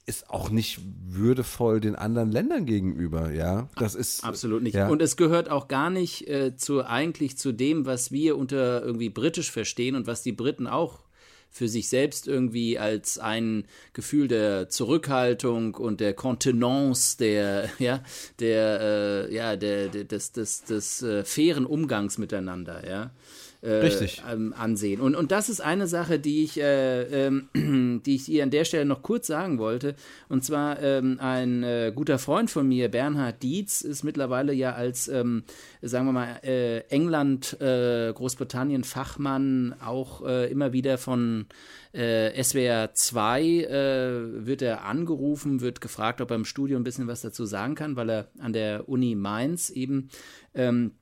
ist auch nicht würdevoll den anderen Ländern gegenüber, ja. Das ist Absolut nicht. Ja. Und es gehört auch gar nicht äh, zu eigentlich zu dem, was wir unter irgendwie britisch verstehen und was die Briten auch für sich selbst irgendwie als ein Gefühl der Zurückhaltung und der Kontenance, der, [laughs] ja, der, äh, ja, der, der des, des, des äh, fairen Umgangs miteinander, ja. Äh, Richtig. ähm, ansehen. Und, und das ist eine Sache, die ich, äh, ähm, [clears throat] die ich ihr an der Stelle noch kurz sagen wollte. Und zwar ähm, ein äh, guter Freund von mir, Bernhard Dietz, ist mittlerweile ja als, ähm, sagen wir mal, äh, England, äh, Großbritannien Fachmann auch äh, immer wieder von äh, SWR 2 äh, wird er angerufen, wird gefragt, ob er im Studio ein bisschen was dazu sagen kann, weil er an der Uni Mainz eben ähm,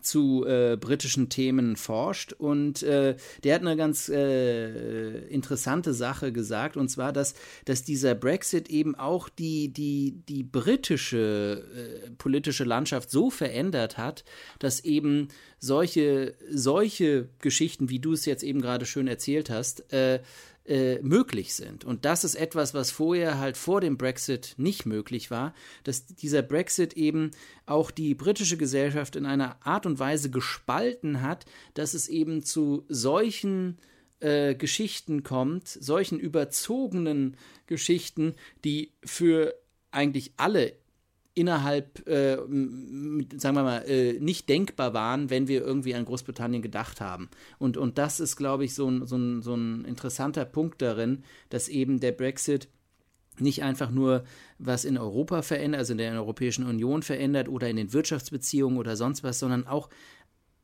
zu äh, britischen Themen forscht und äh, der hat eine ganz äh, interessante Sache gesagt und zwar, dass, dass dieser Brexit eben auch die, die, die britische äh, politische Landschaft so verändert hat, dass eben solche, solche Geschichten, wie du es jetzt eben gerade schön erzählt hast, äh, möglich sind. Und das ist etwas, was vorher halt vor dem Brexit nicht möglich war, dass dieser Brexit eben auch die britische Gesellschaft in einer Art und Weise gespalten hat, dass es eben zu solchen äh, Geschichten kommt, solchen überzogenen Geschichten, die für eigentlich alle innerhalb, äh, sagen wir mal, äh, nicht denkbar waren, wenn wir irgendwie an Großbritannien gedacht haben. Und, und das ist, glaube ich, so ein, so, ein, so ein interessanter Punkt darin, dass eben der Brexit nicht einfach nur was in Europa verändert, also in der Europäischen Union verändert oder in den Wirtschaftsbeziehungen oder sonst was, sondern auch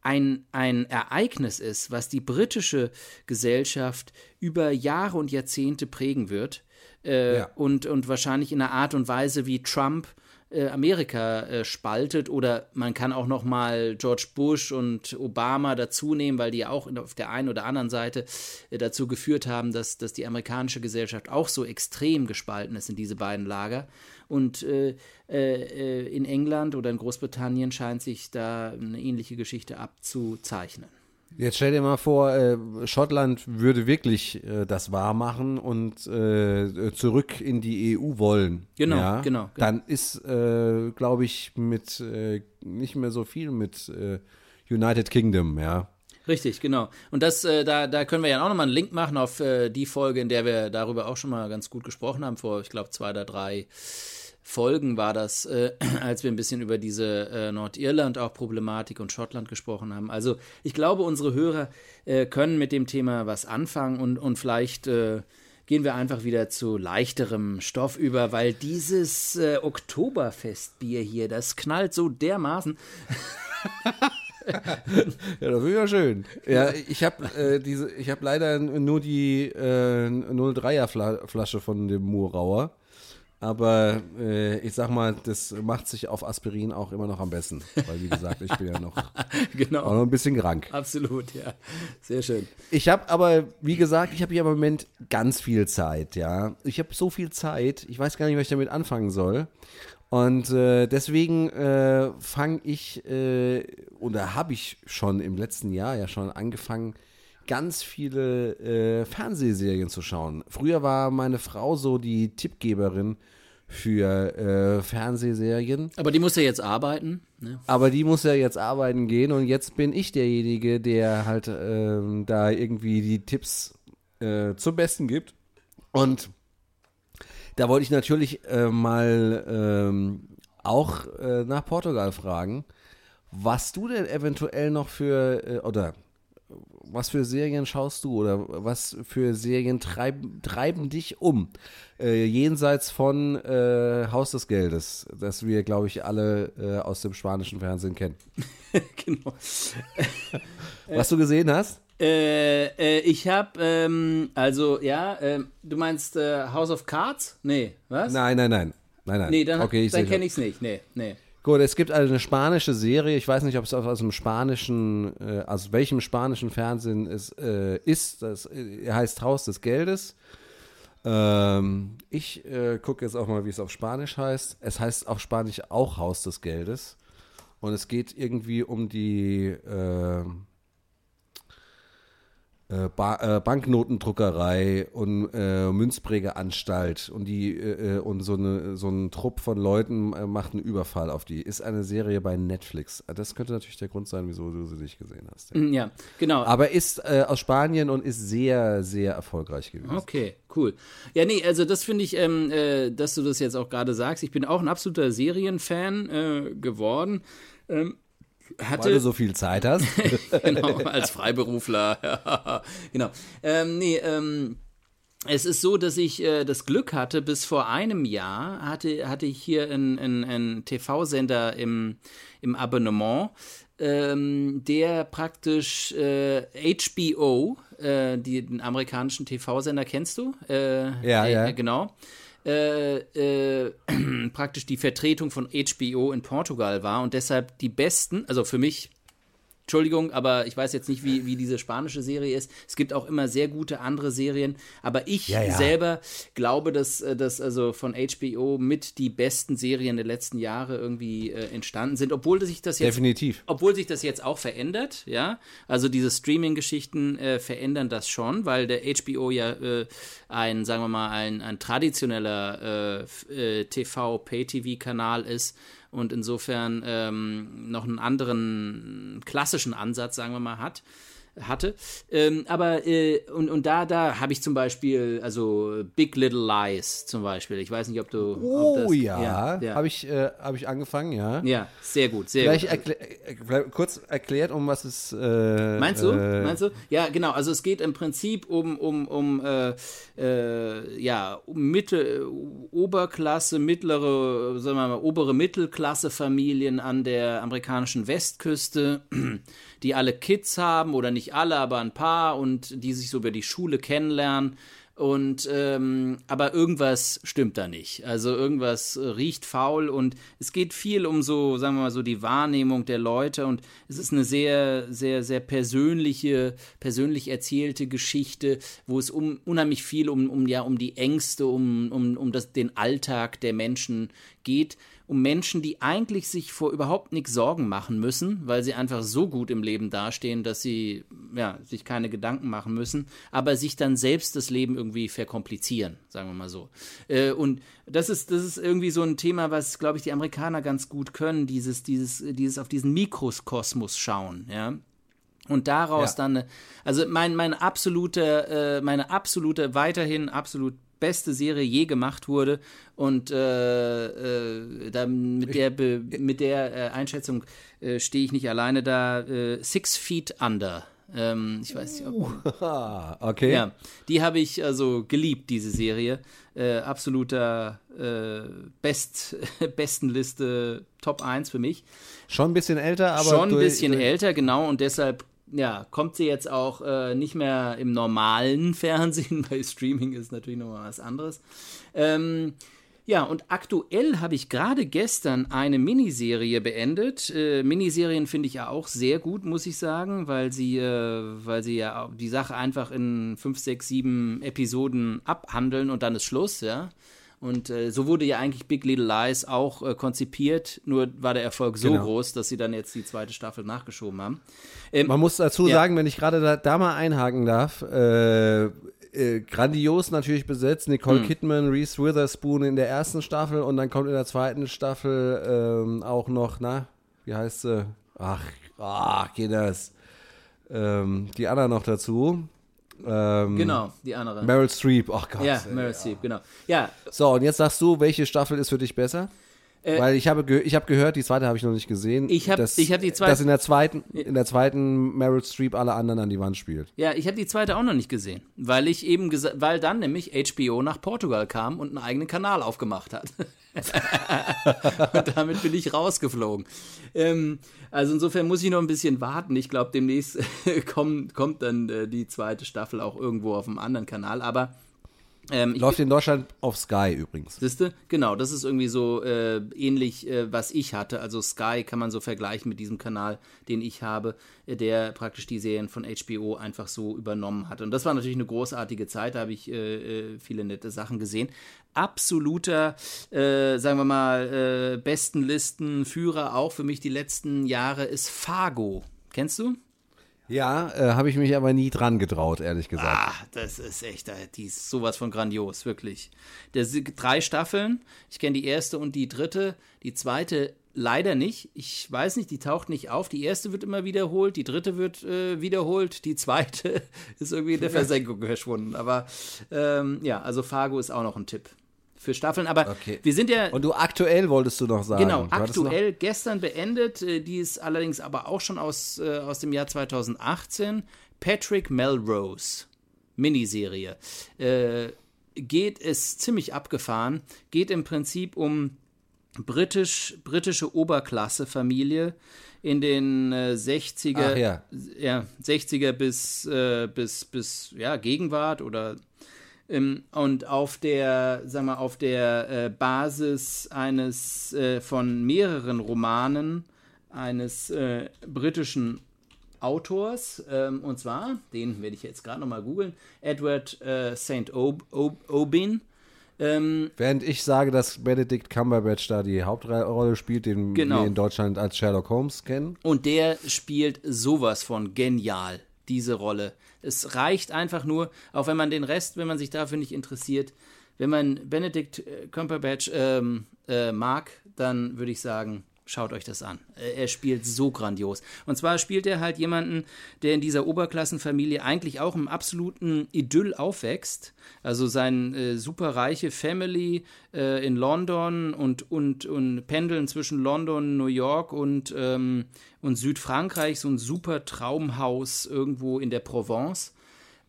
ein, ein Ereignis ist, was die britische Gesellschaft über Jahre und Jahrzehnte prägen wird äh, Ja. und, und wahrscheinlich in einer Art und Weise, wie Trump äh, Amerika äh, spaltet oder man kann auch noch mal George Bush und Obama dazu nehmen, weil die auch auf der einen oder anderen Seite äh, dazu geführt haben, dass, dass die amerikanische Gesellschaft auch so extrem gespalten ist in diese beiden Lager. Und äh, äh, in England oder in Großbritannien scheint sich da eine ähnliche Geschichte abzuzeichnen. Jetzt stell dir mal vor, äh, Schottland würde wirklich äh, das wahr machen und äh, zurück in die EU wollen. Genau, ja? genau, genau. Dann ist, äh, glaube ich, mit äh, nicht mehr so viel mit äh, United Kingdom, ja. Richtig, genau. Und das, da, da können wir ja auch nochmal einen Link machen auf die Folge, in der wir darüber auch schon mal ganz gut gesprochen haben, vor, ich glaube, zwei oder drei Folgen war das, äh, [clears throat] als wir ein bisschen über diese äh, Nordirland auch Problematik und Schottland gesprochen haben. Also ich glaube, unsere Hörer äh, können mit dem Thema was anfangen und, und vielleicht äh, gehen wir einfach wieder zu leichterem Stoff über, weil dieses äh, Oktoberfestbier hier, das knallt so dermaßen. [laughs] ja, das ist ja schön. Ja, ich habe äh, diese, leider nur die äh, 03er Flasche von dem Murauer. Aber äh, ich sag mal, das macht sich auf Aspirin auch immer noch am besten. Weil, wie gesagt, ich bin ja noch, [laughs] genau. auch noch ein bisschen krank. Absolut, ja. Sehr schön. Ich habe aber, wie gesagt, ich habe hier im Moment ganz viel Zeit, ja. Ich habe so viel Zeit, ich weiß gar nicht, was ich damit anfangen soll. Und äh, deswegen äh, fange ich, äh, oder habe ich schon im letzten Jahr ja schon angefangen, ganz viele äh, Fernsehserien zu schauen. Früher war meine Frau so die Tippgeberin für äh, Fernsehserien. Aber die muss ja jetzt arbeiten. Ne? Aber die muss ja jetzt arbeiten gehen und jetzt bin ich derjenige, der halt äh, da irgendwie die Tipps äh, zum Besten gibt. Und da wollte ich natürlich äh, mal ähm, auch äh, nach Portugal fragen, was du denn eventuell noch für, oder was für Serien schaust du oder was für Serien treiben, treiben dich um? Äh, jenseits von äh, Haus des Geldes, das wir, glaube ich, alle äh, aus dem spanischen Fernsehen kennen. [laughs] genau. [laughs] was du gesehen hast? Äh, äh, ich habe, ähm, also, ja, ähm, du meinst äh, House of Cards? Nee, was? Nein, nein, nein. Nein, nein. Nee, dann, okay, dann kenne ich es nicht. Nee, nee. Gut, es gibt eine spanische Serie, ich weiß nicht, ob es aus einem spanischen, äh, aus welchem spanischen Fernsehen es äh, ist. Das äh, heißt Haus des Geldes. Ähm, ich äh, gucke jetzt auch mal, wie es auf Spanisch heißt. Es heißt auf Spanisch auch Haus des Geldes. Und es geht irgendwie um die äh, ba äh, Banknotendruckerei und äh, Münzprägeanstalt und die äh, äh, und so eine so ein Trupp von Leuten äh, macht einen Überfall auf die. Ist eine Serie bei Netflix. Das könnte natürlich der Grund sein, wieso du sie nicht gesehen hast. Ja, ja genau. Aber ist aus Spanien und ist sehr sehr erfolgreich gewesen. Okay, cool. Ja, nee, also das finde ich, ähm, dass du das jetzt auch gerade sagst. Ich bin auch ein absoluter Serienfan geworden. Ähm, hatte, Weil du so viel Zeit hast. [laughs] genau, als Freiberufler. [laughs] genau. Ähm, nee, ähm, es ist so, dass ich äh, das Glück hatte, bis vor einem Jahr hatte, hatte ich hier einen, einen, TV-Sender im, im Abonnement, ähm, der praktisch äh, HBO, äh, die, den amerikanischen TV-Sender kennst du? Äh, ja, äh, ja. Genau äh, äh, [clears throat] praktisch die Vertretung von HBO in Portugal war und deshalb die besten, also für mich Entschuldigung, aber ich weiß jetzt nicht, wie, wie diese spanische Serie ist. Es gibt auch immer sehr gute andere Serien, aber ich ja, ja. selber glaube, dass äh, das also von HBO mit die besten Serien der letzten Jahre irgendwie äh, entstanden sind, obwohl sich das jetzt definitiv, obwohl sich das jetzt auch verändert, ja. Also diese Streaming-Geschichten äh, verändern das schon, weil der HBO ja äh, ein, sagen wir mal, ein, ein traditioneller äh, äh, TV-Pay-TV-Kanal ist und insofern ähm, noch einen anderen klassischen Ansatz, sagen wir mal, hat hatte. Ähm, aber äh, und, und da, da habe ich zum Beispiel, also Big Little Lies zum Beispiel. Ich weiß nicht, ob du. Oh ob das, ja, ja, ja. habe ich, äh, hab ich angefangen, ja. Ja, sehr gut, sehr Vielleicht gut. Erklär, äh, kurz erklärt, um was es. Äh, Meinst du? Meinst du? Ja, genau. Also es geht im Prinzip um, um, um äh, äh, ja, Mitte, Oberklasse, mittlere, sagen wir mal, obere Mittelklasse Familien an der amerikanischen Westküste die alle Kids haben oder nicht alle, aber ein paar und die sich so über die Schule kennenlernen Und ähm, aber irgendwas stimmt da nicht. Also irgendwas riecht faul und es geht viel um so, sagen wir mal so, die Wahrnehmung der Leute und es ist eine sehr, sehr, sehr persönliche, persönlich erzählte Geschichte, wo es um unheimlich viel um, um ja um die Ängste, um, um, um das, den Alltag der Menschen geht um Menschen, die eigentlich sich vor überhaupt nichts Sorgen machen müssen, weil sie einfach so gut im Leben dastehen, dass sie ja, sich keine Gedanken machen müssen, aber sich dann selbst das Leben irgendwie verkomplizieren, sagen wir mal so. Äh, und das ist, das ist irgendwie so ein Thema, was, glaube ich, die Amerikaner ganz gut können, dieses, dieses, dieses auf diesen Mikrokosmos schauen, ja. Und daraus ja. dann, also mein, mein absoluter, äh, meine absolute, weiterhin absolut beste Serie je gemacht wurde. Und äh, äh, mit der, mit der äh, Einschätzung äh, stehe ich nicht alleine da. Äh, Six Feet Under. Ähm, ich weiß nicht, ob. [laughs] okay. Ja, die habe ich also geliebt, diese Serie. Äh, absoluter Best, [laughs] Bestenliste Top 1 für mich. Schon ein bisschen älter, aber. Schon ein bisschen älter, genau. Und deshalb ja, kommt sie jetzt auch äh, nicht mehr im normalen [laughs] Fernsehen, bei Streaming ist natürlich nochmal was anderes. Ähm, ja, und aktuell habe ich gerade gestern eine Miniserie beendet. Äh, Miniserien finde ich ja auch sehr gut, muss ich sagen, weil sie, äh, weil sie ja die Sache einfach in fünf, sechs, sieben Episoden abhandeln und dann ist Schluss, ja. Und äh, so wurde ja eigentlich Big Little Lies auch äh, konzipiert, nur war der Erfolg so genau. groß, dass sie dann jetzt die zweite Staffel nachgeschoben haben. Ähm, Man muss dazu ja. sagen, wenn ich gerade da, da, mal einhaken darf, äh, äh grandios natürlich besetzt, Nicole hm. Kidman, Reese Witherspoon in der ersten Staffel und dann kommt in der zweiten Staffel ähm, auch noch, na, wie heißt sie? Ach, ach, geht das. Ähm, die Anna noch dazu. Ähm, genau, die andere. Meryl Streep, ach Gott. Ja, Meryl Streep, genau. Ja. So, und jetzt sagst du, welche Staffel ist für dich besser? Äh, Weil ich habe, ich habe gehört, die zweite habe ich noch nicht gesehen. Ich habe hab die zweite. Dass in der zweiten, in der zweiten Meryl Streep alle anderen an die Wand spielt. Ja, ich habe die zweite auch noch nicht gesehen, weil ich eben weil dann nämlich HBO nach Portugal kam und einen eigenen Kanal aufgemacht hat. [laughs] und damit bin ich rausgeflogen. Ähm, also insofern muss ich noch ein bisschen warten. Ich glaube, demnächst [laughs] kommt, kommt dann äh, die zweite Staffel auch irgendwo auf einem anderen Kanal. Aber ähm, Läuft in Deutschland auf Sky übrigens. Siehste? Genau, das ist irgendwie so äh, ähnlich, äh, was ich hatte. Also Sky kann man so vergleichen mit diesem Kanal, den ich habe, äh, der praktisch die Serien von HBO einfach so übernommen hat. Und das war natürlich eine großartige Zeit, da habe ich äh, äh, viele nette Sachen gesehen. Absoluter, äh, sagen wir mal, Bestenlistenführer auch für mich die letzten Jahre ist Fargo. Kennst du? Ja, äh, habe ich mich aber nie dran getraut, ehrlich gesagt. Ah, das ist echt, die ist sowas von grandios, wirklich. Das drei Staffeln, ich kenne die erste und die dritte, die zweite leider nicht. Ich weiß nicht, die taucht nicht auf. Die erste wird immer wiederholt, die dritte wird äh, wiederholt, die zweite [laughs] ist irgendwie in der [laughs] Versenkung verschwunden. Aber ähm, ja, also Fargo ist auch noch ein Tipp für Staffeln. Aber okay. wir sind ja. Und du aktuell wolltest du noch sagen. Genau, aktuell gestern beendet. Äh, die ist allerdings aber auch schon aus, äh, aus dem Jahr 2018. Patrick Melrose. Miniserie. Äh, geht es ziemlich abgefahren. Geht im Prinzip um britisch, britische Oberklasse-Familie in den äh, 60er, ja. ja. 60er bis, äh, bis, bis ja, Gegenwart oder ähm, und auf der, sag mal, auf der äh, Basis eines äh, von mehreren Romanen eines äh, britischen Autors, ähm, und zwar, den werde ich jetzt gerade nochmal googeln, Edward äh, St. Aubin. Ähm, Während ich sage, dass Benedict Cumberbatch da die Hauptrolle spielt, den genau. wir in Deutschland als Sherlock Holmes kennen. Und der spielt sowas von genial, diese Rolle. Es reicht einfach nur, auch wenn man den Rest, wenn man sich dafür nicht interessiert, wenn man Benedict äh, Cumberbatch ähm, äh, mag, dann würde ich sagen, schaut euch das an. Er spielt so grandios. Und zwar spielt er halt jemanden, der in dieser Oberklassenfamilie eigentlich auch im absoluten Idyll aufwächst. Also seine äh, superreiche Family äh, in London und, und, und pendeln zwischen London, New York und, ähm, und Südfrankreich, so ein super Traumhaus irgendwo in der Provence.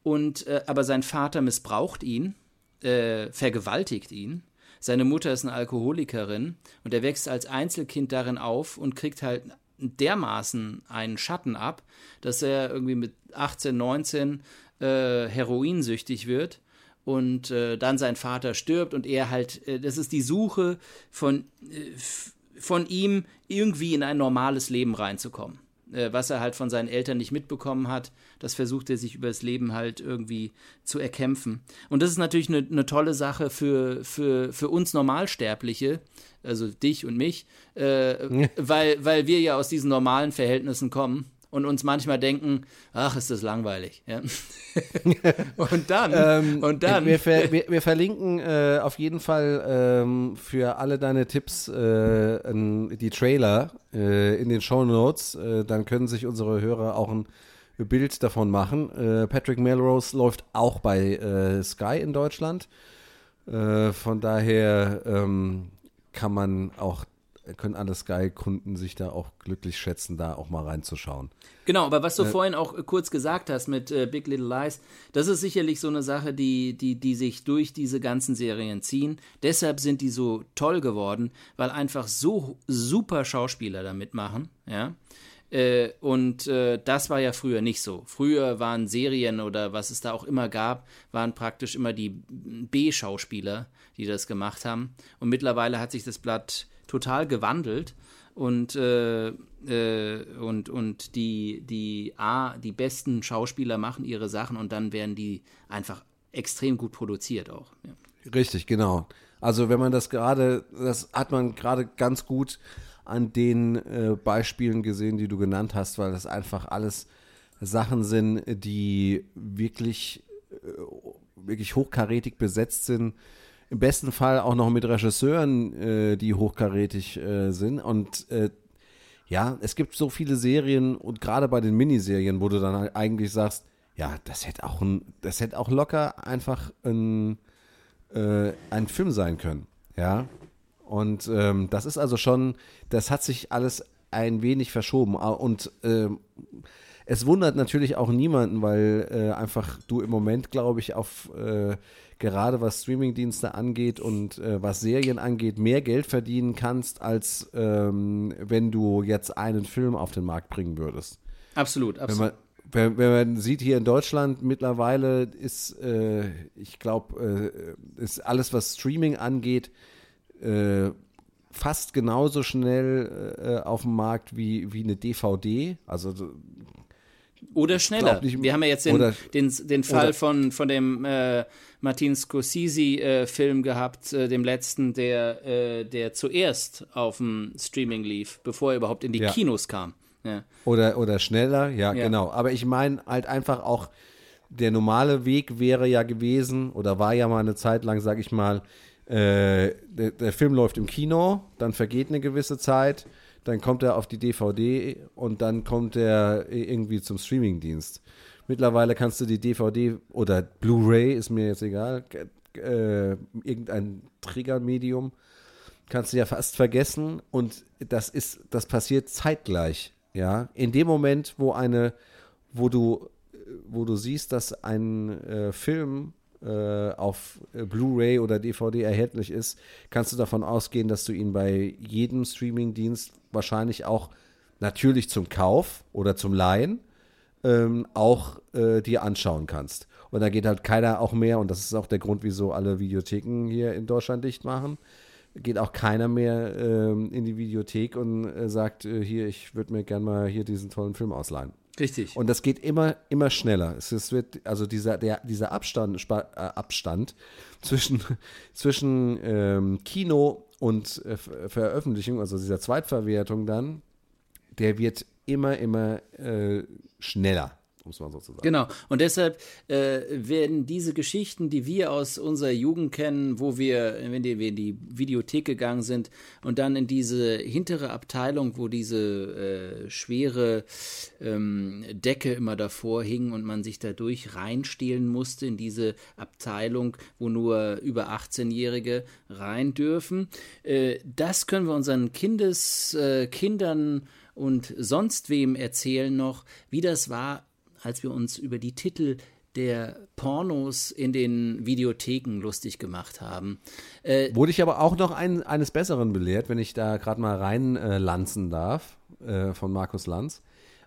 Und, äh, aber sein Vater missbraucht ihn, äh, vergewaltigt ihn seine Mutter ist eine Alkoholikerin und er wächst als Einzelkind darin auf und kriegt halt dermaßen einen Schatten ab, dass er irgendwie mit 18, 19 äh, heroinsüchtig wird und äh, dann sein Vater stirbt und er halt, äh, das ist die Suche von, äh, von ihm, irgendwie in ein normales Leben reinzukommen. Äh, was er halt von seinen Eltern nicht mitbekommen hat, das versucht er sich über das Leben halt irgendwie zu erkämpfen. Und das ist natürlich eine, eine tolle Sache für, für, für uns Normalsterbliche, also dich und mich, äh, weil, weil wir ja aus diesen normalen Verhältnissen kommen und uns manchmal denken, ach, ist das langweilig. Ja. [laughs] und dann, Ähm, und dann. Wir, ver, wir, wir verlinken äh, auf jeden Fall ähm, für alle deine Tipps äh, die Trailer äh, in den Show Notes. Äh, dann können sich unsere Hörer auch ein Bild davon machen. Äh, Patrick Melrose läuft auch bei äh, Sky in Deutschland. Von daher ähm, kann man auch können alle Sky-Kunden sich da auch glücklich schätzen, da auch mal reinzuschauen. Genau, aber was du vorhin auch äh, kurz gesagt hast mit äh, Big Little Lies, das ist sicherlich so eine Sache, die, die, die sich durch diese ganzen Serien ziehen. Deshalb sind die so toll geworden, weil einfach so super Schauspieler da mitmachen, ja. Äh, und äh, das war ja früher nicht so. Früher waren Serien oder was es da auch immer gab, waren praktisch immer die B-Schauspieler, die das gemacht haben. Und mittlerweile hat sich das Blatt total gewandelt und, äh, äh, und, und die, die, A, die besten Schauspieler machen ihre Sachen und dann werden die einfach extrem gut produziert auch. Ja. Richtig, genau. Also wenn man das gerade, das hat man gerade ganz gut an den äh, Beispielen gesehen, die du genannt hast, weil das einfach alles Sachen sind, die wirklich, äh, wirklich hochkarätig besetzt sind. Im besten Fall auch noch mit Regisseuren, äh, die hochkarätig äh, sind. Und äh, ja, es gibt so viele Serien und gerade bei den Miniserien, wo du dann halt eigentlich sagst, ja, das hätte auch ein, das hätte auch locker einfach ein, äh, ein Film sein können. Ja. Und ähm, das ist also schon, das hat sich alles ein wenig verschoben. Ah, Und ähm, es wundert natürlich auch niemanden, weil äh, einfach du im Moment, glaube ich, auf äh, gerade was Streamingdienste angeht und äh, was Serien angeht, mehr Geld verdienen kannst, als ähm, wenn du jetzt einen Film auf den Markt bringen würdest. Absolut, Wenn absolut. man, wenn, wenn man sieht, hier in Deutschland mittlerweile ist, äh, ich glaube, äh, ist alles, was Streaming angeht, äh, fast genauso schnell äh, auf dem Markt wie, wie eine DVD. Also so- Oder schneller. nicht- Wir haben ja jetzt den, den, den Fall oder- von, von dem äh, Martin Scorsese-Film gehabt, äh, dem letzten, der, äh, der zuerst auf dem Streaming lief, bevor er überhaupt in die Ja. Kinos kam. Ja. Oder, oder schneller, ja, Ja. genau. Aber ich meine halt einfach auch, der normale Weg wäre ja gewesen, oder war ja mal eine Zeit lang, sag ich mal, äh, der, der Film läuft im Kino, dann vergeht eine gewisse Zeit, dann kommt er auf die DVD und dann kommt er irgendwie zum Streamingdienst. Mittlerweile kannst du die DVD oder Blu-ray, ist mir jetzt egal, äh, irgendein Triggermedium, kannst du ja fast vergessen und das ist, das passiert zeitgleich, ja. In dem Moment, wo eine, wo du, wo du siehst, dass ein äh, Film äh, auf äh, Blu-ray oder DVD erhältlich ist, kannst du davon ausgehen, dass du ihn bei jedem Streamingdienst wahrscheinlich auch natürlich zum Kauf oder zum Leihen ähm, auch äh, dir anschauen kannst. Und da geht halt keiner auch mehr, und das ist auch der Grund, wieso alle Videotheken hier in Deutschland dicht machen, geht auch keiner mehr ähm, in die Videothek und äh, sagt, äh, hier, ich würde mir gerne mal hier diesen tollen Film ausleihen. Richtig. Und das geht immer, immer schneller. Es, es wird, also dieser, der, dieser Abstand, Spa, äh, Abstand [laughs] zwischen, zwischen ähm, Kino und äh, Ver- Veröffentlichung, also dieser Zweitverwertung dann, der wird immer, immer äh, schneller, um es mal so zu sagen. Genau. Und deshalb äh, werden diese Geschichten, die wir aus unserer Jugend kennen, wo wir, wenn wir in die Videothek gegangen sind und dann in diese hintere Abteilung, wo diese äh, schwere ähm, Decke immer davor hing und man sich dadurch reinstehlen musste in diese Abteilung, wo nur über 18-Jährige rein dürfen. Äh, das können wir unseren Kindes, äh, Kindern und sonst wem erzählen noch, wie das war, als wir uns über die Titel der Pornos in den Videotheken lustig gemacht haben. Äh, Wurde ich aber auch noch ein, eines Besseren belehrt, wenn ich da gerade mal reinlanzen äh, darf, äh, von Markus Lanz.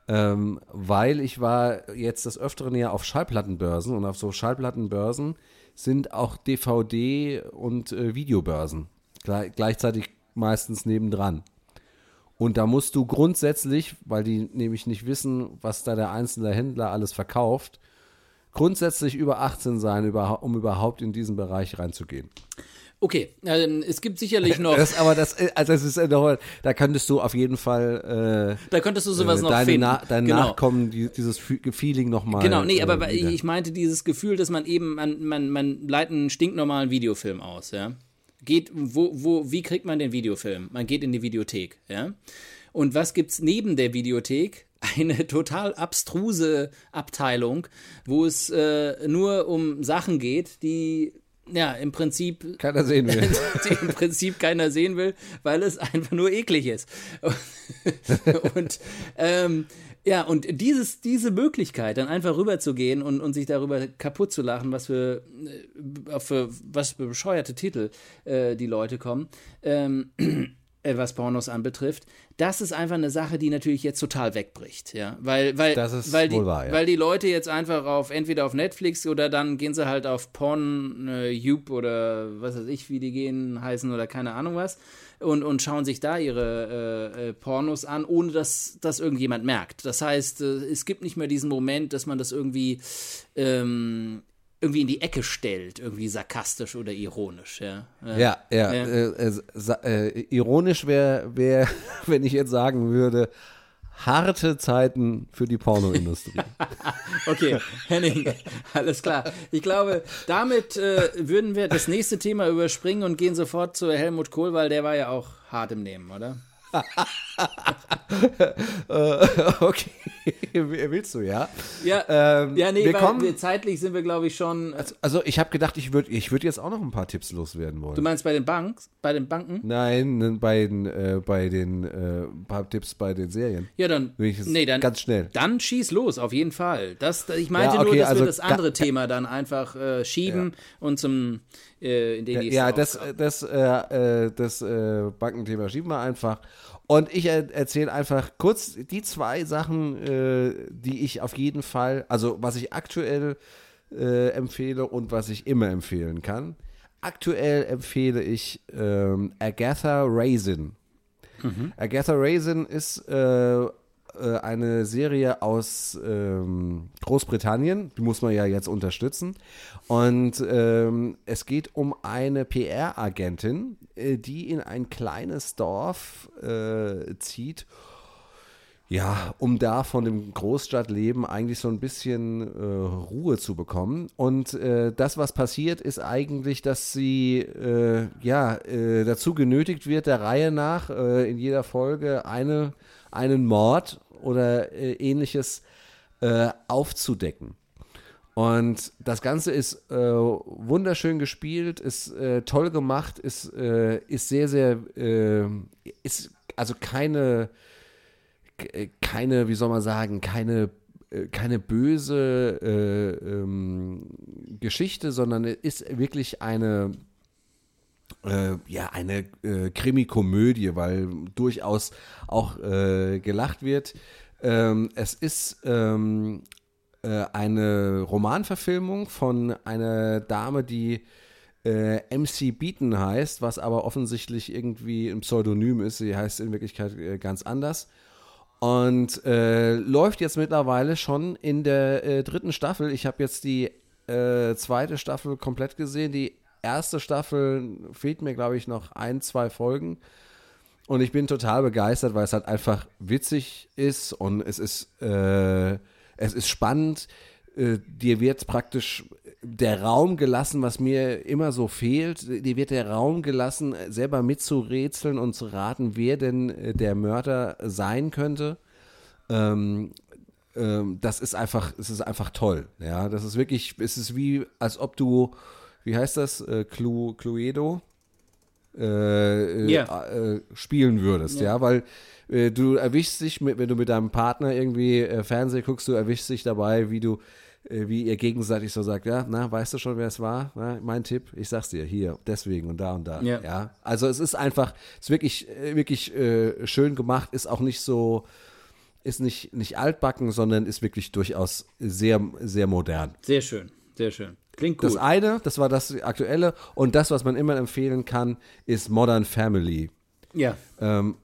Ähm, weil ich war jetzt des Öfteren ja auf Schallplattenbörsen und auf so Schallplattenbörsen sind auch DVD und äh, Videobörsen. Gle gleichzeitig meistens nebendran. Und da musst du grundsätzlich, weil die nämlich nicht wissen, was da der einzelne Händler alles verkauft, grundsätzlich über 18 sein, um überhaupt in diesen Bereich reinzugehen. Okay, ähm, es gibt sicherlich [laughs] noch. Das, aber das, also das ist noch, da könntest du auf jeden Fall. Äh, da könntest du sowas äh, noch deine finden. Na, dein genau. Nachkommen, die, dieses Feeling nochmal. Genau, nee, aber äh, ich meinte dieses Gefühl, dass man eben, man, man, man leitet einen stinknormalen Videofilm aus, ja. Geht, wo, wo, wie kriegt man den Videofilm? Man geht in die Videothek, ja. Und was gibt's neben der Videothek? [laughs] Eine total abstruse Abteilung, wo es äh, nur um Sachen geht, die ja, im Prinzip. Keiner sehen will. [laughs] Im Prinzip keiner sehen will, weil es einfach nur eklig ist. [laughs] und ähm, ja, und dieses, diese Möglichkeit, dann einfach rüberzugehen und, und sich darüber kaputt zu lachen, was für, äh, für was für bescheuerte Titel äh, die Leute kommen, ähm, äh, was Pornos anbetrifft, das ist einfach eine Sache, die natürlich jetzt total wegbricht, ja, weil weil weil die wahr, ja. weil die Leute jetzt einfach auf entweder auf Netflix oder dann gehen sie halt auf Porn äh, oder was weiß ich, wie die gehen heißen oder keine Ahnung was und und schauen sich da ihre äh, äh, Pornos an, ohne dass das irgendjemand merkt. Das heißt, äh, es gibt nicht mehr diesen Moment, dass man das irgendwie ähm, irgendwie in die Ecke stellt, irgendwie sarkastisch oder ironisch, ja. Ja, ja. ja. Äh, äh, ironisch wäre, wär, [laughs] wenn ich jetzt sagen würde, harte Zeiten für die Pornoindustrie. [laughs] okay, Henning, alles klar. Ich glaube, damit äh, würden wir das nächste Thema überspringen und gehen sofort zu Helmut Kohl, weil der war ja auch hart im Nehmen, oder? Äh, okay, willst du, ja? Ja, ähm, ja nee, wir kommen, wir, zeitlich sind wir, glaube ich, schon. Also, also ich habe gedacht, ich würde ich würd jetzt auch noch ein paar Tipps loswerden wollen. Du meinst bei den Banks, bei den Banken? Nein, bei den, äh, bei den äh, paar Tipps bei den Serien. Ja, dann, nee, dann ganz schnell. Dann schieß los, auf jeden Fall. Das, ich meinte ja, okay, nur, dass also, wir das andere Thema dann einfach äh, schieben ja. und zum äh, in den Ja, das, das, äh, das Bankenthema schieben wir einfach. Und ich erzähle einfach kurz die zwei Sachen, äh, die ich auf jeden Fall, also was ich aktuell äh, empfehle und was ich immer empfehlen kann. Aktuell empfehle ich ähm, Agatha Raisin. Mhm. Agatha Raisin ist äh, äh, eine Serie aus ähm, Großbritannien, die muss man ja jetzt unterstützen. Und ähm, es geht um eine PR-Agentin, äh, die in ein kleines Dorf äh, zieht. Ja, um da von dem Großstadtleben eigentlich so ein bisschen äh, Ruhe zu bekommen. Und äh, das, was passiert, ist eigentlich, dass sie äh, ja dazu genötigt wird, der Reihe nach in jeder Folge eine einen Mord oder äh, ähnliches äh, aufzudecken. Und das Ganze ist äh, wunderschön gespielt, ist äh, toll gemacht, ist, äh, ist sehr, sehr, äh, ist also keine, keine, wie soll man sagen, keine keine böse ähm, Geschichte, sondern ist wirklich eine äh, ja, eine äh, Krimi-Komödie, weil durchaus auch äh, gelacht wird. Ähm, es ist ähm, äh, eine Romanverfilmung von einer Dame, die äh, MC Beaton heißt, was aber offensichtlich irgendwie ein Pseudonym ist. Sie heißt in Wirklichkeit äh, ganz anders. Und läuft jetzt mittlerweile schon in der dritten Staffel. Ich habe jetzt die zweite Staffel komplett gesehen. Die erste Staffel fehlt mir, glaube ich, noch ein, zwei Folgen. Und ich bin total begeistert, weil es halt einfach witzig ist und es ist, äh, es ist spannend. Äh, dir wird praktisch der Raum gelassen, was mir immer so fehlt. Dir wird der Raum gelassen, selber mitzurätseln und zu raten, wer denn äh, der Mörder sein könnte. Ähm, ähm, das ist einfach, es ist einfach toll. Ja, das ist wirklich, es ist wie, als ob du wie heißt das, äh, Clu, Cluedo äh, yeah. äh, spielen würdest, yeah. ja, weil äh, du erwischst dich, mit, wenn du mit deinem Partner irgendwie äh, Fernsehen guckst, du erwischst dich dabei, wie du äh, wie ihr gegenseitig so sagt, ja, na, weißt du schon, wer es war? Na, mein Tipp, ich sag's dir, hier, deswegen und da und da. Yeah. Ja. Also es ist einfach, es ist wirklich, äh, wirklich schön gemacht, ist auch nicht so, ist nicht, nicht altbacken, sondern ist wirklich durchaus sehr, sehr modern. Sehr schön. Sehr schön. Klingt gut. Das eine, das war das aktuelle. Und das, was man immer empfehlen kann, ist Modern Family. ja, Ähm,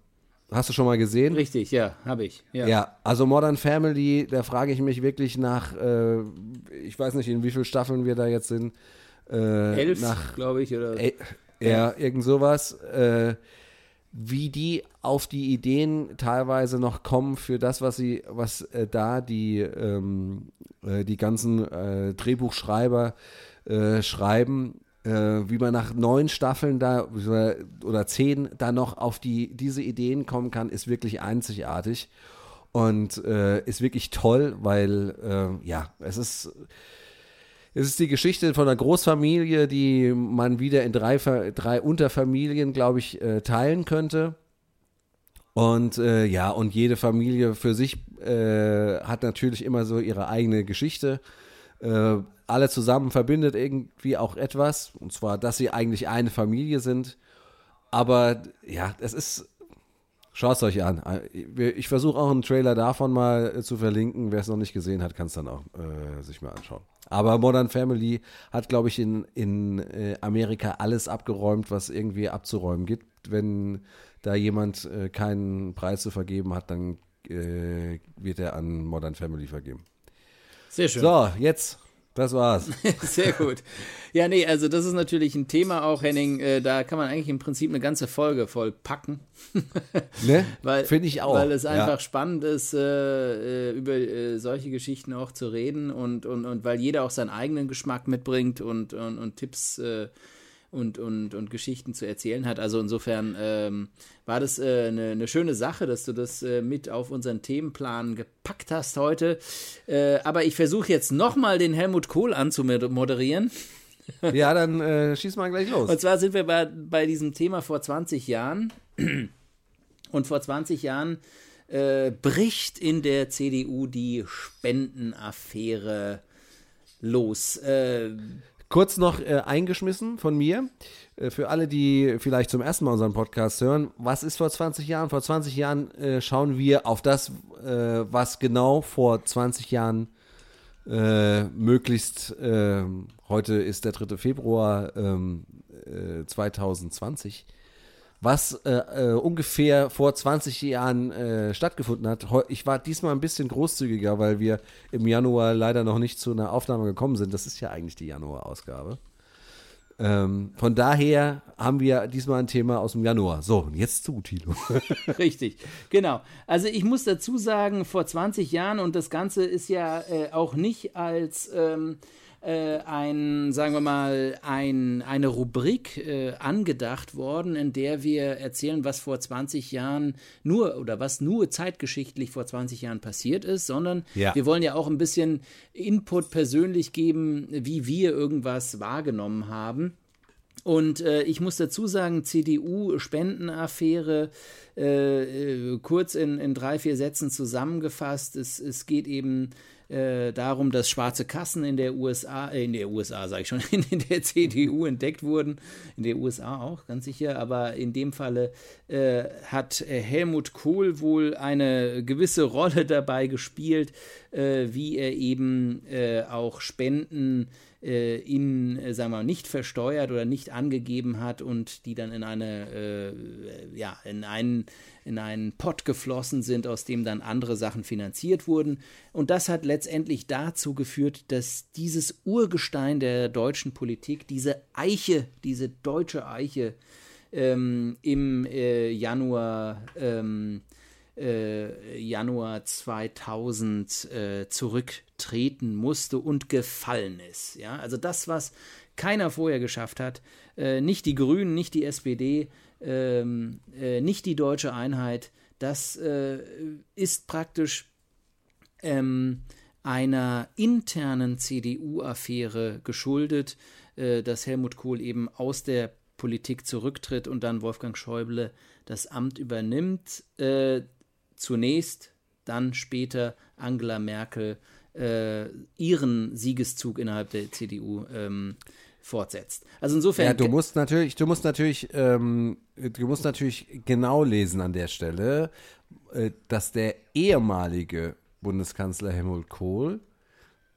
hast du schon mal gesehen? richtig, ja, habe ich. Ja. Ja, also Modern Family, da frage ich mich wirklich nach, äh, ich weiß nicht, in wie vielen Staffeln wir da jetzt sind. Äh, Elf, glaube ich, oder? Ey, ja, irgend sowas. Äh, wie die auf die Ideen teilweise noch kommen für das, was sie, was äh, da die, ähm, äh, die ganzen äh, Drehbuchschreiber äh, schreiben, äh, wie man nach neun Staffeln da oder zehn da noch auf die, diese Ideen kommen kann, ist wirklich einzigartig und äh, ist wirklich toll, weil ja, es ist es ist die Geschichte von einer Großfamilie, die man wieder in drei, drei Unterfamilien, glaube ich, äh, teilen könnte. Und äh, ja, und jede Familie für sich äh, hat natürlich immer so ihre eigene Geschichte. Äh, alle zusammen verbindet irgendwie auch etwas, und zwar, dass sie eigentlich eine Familie sind. Aber ja, es ist. Schaut es euch an. Ich versuche auch einen Trailer davon mal äh, zu verlinken. Wer es noch nicht gesehen hat, kann es dann auch äh, sich mal anschauen. Aber Modern Family hat, glaube ich, in, in äh, Amerika alles abgeräumt, was irgendwie abzuräumen gibt. Wenn da jemand äh, keinen Preis zu vergeben hat, dann äh, wird er an Modern Family vergeben. Sehr schön. So, jetzt, das war's. [laughs] Sehr gut. Ja, nee, also das ist natürlich ein Thema auch, Henning, äh, da kann man eigentlich im Prinzip eine ganze Folge voll packen. [laughs] Ne? Weil, Finde ich auch. Weil es Ja. einfach spannend ist, äh, äh, über äh, solche Geschichten auch zu reden und, und, und weil jeder auch seinen eigenen Geschmack mitbringt und, und, und Tipps äh, und, und, und Geschichten zu erzählen hat. Also insofern ähm, war das äh, eine, eine schöne Sache, dass du das äh, mit auf unseren Themenplan gepackt hast heute. Äh, aber ich versuche jetzt nochmal den Helmut Kohl anzumoderieren. Ja, dann äh, schieß mal gleich los. Und zwar sind wir bei, bei diesem Thema vor 20 Jahren. [clears throat] Und vor 20 Jahren äh, bricht in der CDU die Spendenaffäre los. Äh, Kurz noch äh, eingeschmissen von mir, äh, für alle, die vielleicht zum ersten Mal unseren Podcast hören. Was ist vor 20 Jahren? Vor 20 Jahren äh, schauen wir auf das, äh, was genau vor 20 Jahren äh, möglichst, ähm, heute ist der 3. Februar ähm, äh, 2020, was äh, äh, ungefähr vor 20 Jahren äh, stattgefunden hat. Ich war diesmal ein bisschen großzügiger, weil wir im Januar leider noch nicht zu einer Aufnahme gekommen sind. Das ist ja eigentlich die Januar-Ausgabe. Ähm, von daher haben wir diesmal ein Thema aus dem Januar. So, und jetzt zu Tilo. [laughs] Richtig, genau. Also ich muss dazu sagen, vor 20 Jahren und das Ganze ist ja äh, auch nicht als ähm, äh, ein, sagen wir mal, ein, eine Rubrik äh, angedacht worden, in der wir erzählen, was vor 20 Jahren nur oder was nur zeitgeschichtlich vor 20 Jahren passiert ist, sondern Ja. wir wollen ja auch ein bisschen Input persönlich geben, wie wir irgendwas wahrgenommen haben. Und äh, ich muss dazu sagen, CDU-Spendenaffäre, äh, äh, kurz in, in drei, vier Sätzen zusammengefasst. Es, es geht eben äh, darum, dass schwarze Kassen in der USA, äh, in der USA sage ich schon, [laughs] in der CDU entdeckt wurden. In der USA auch, ganz sicher. Aber in dem Falle äh, hat Helmut Kohl wohl eine gewisse Rolle dabei gespielt, äh, wie er eben äh, auch Spenden äh, in, äh, sagen wir mal, nicht versteuert oder nicht angegeben hat und die dann in eine, äh, ja, in einen, in einen Pott geflossen sind, aus dem dann andere Sachen finanziert wurden. Und das hat letztendlich dazu geführt, dass dieses Urgestein der deutschen Politik, diese Eiche, diese deutsche Eiche, ähm, im äh, Januar ähm, äh, Januar 2000 äh, zurücktreten musste und gefallen ist. Ja, also das, was keiner vorher geschafft hat, äh, nicht die Grünen, nicht die SPD, ähm, äh, nicht die deutsche Einheit, das äh, ist praktisch ähm, einer internen CDU-Affäre geschuldet, äh, dass Helmut Kohl eben aus der Politik zurücktritt und dann Wolfgang Schäuble das Amt übernimmt. Äh, zunächst, dann später Angela Merkel äh, ihren Siegeszug innerhalb der CDU ähm, fortsetzt. Also insofern. Ja, du musst natürlich, du musst natürlich, ähm, du musst natürlich genau lesen an der Stelle, äh, dass der ehemalige Bundeskanzler Helmut Kohl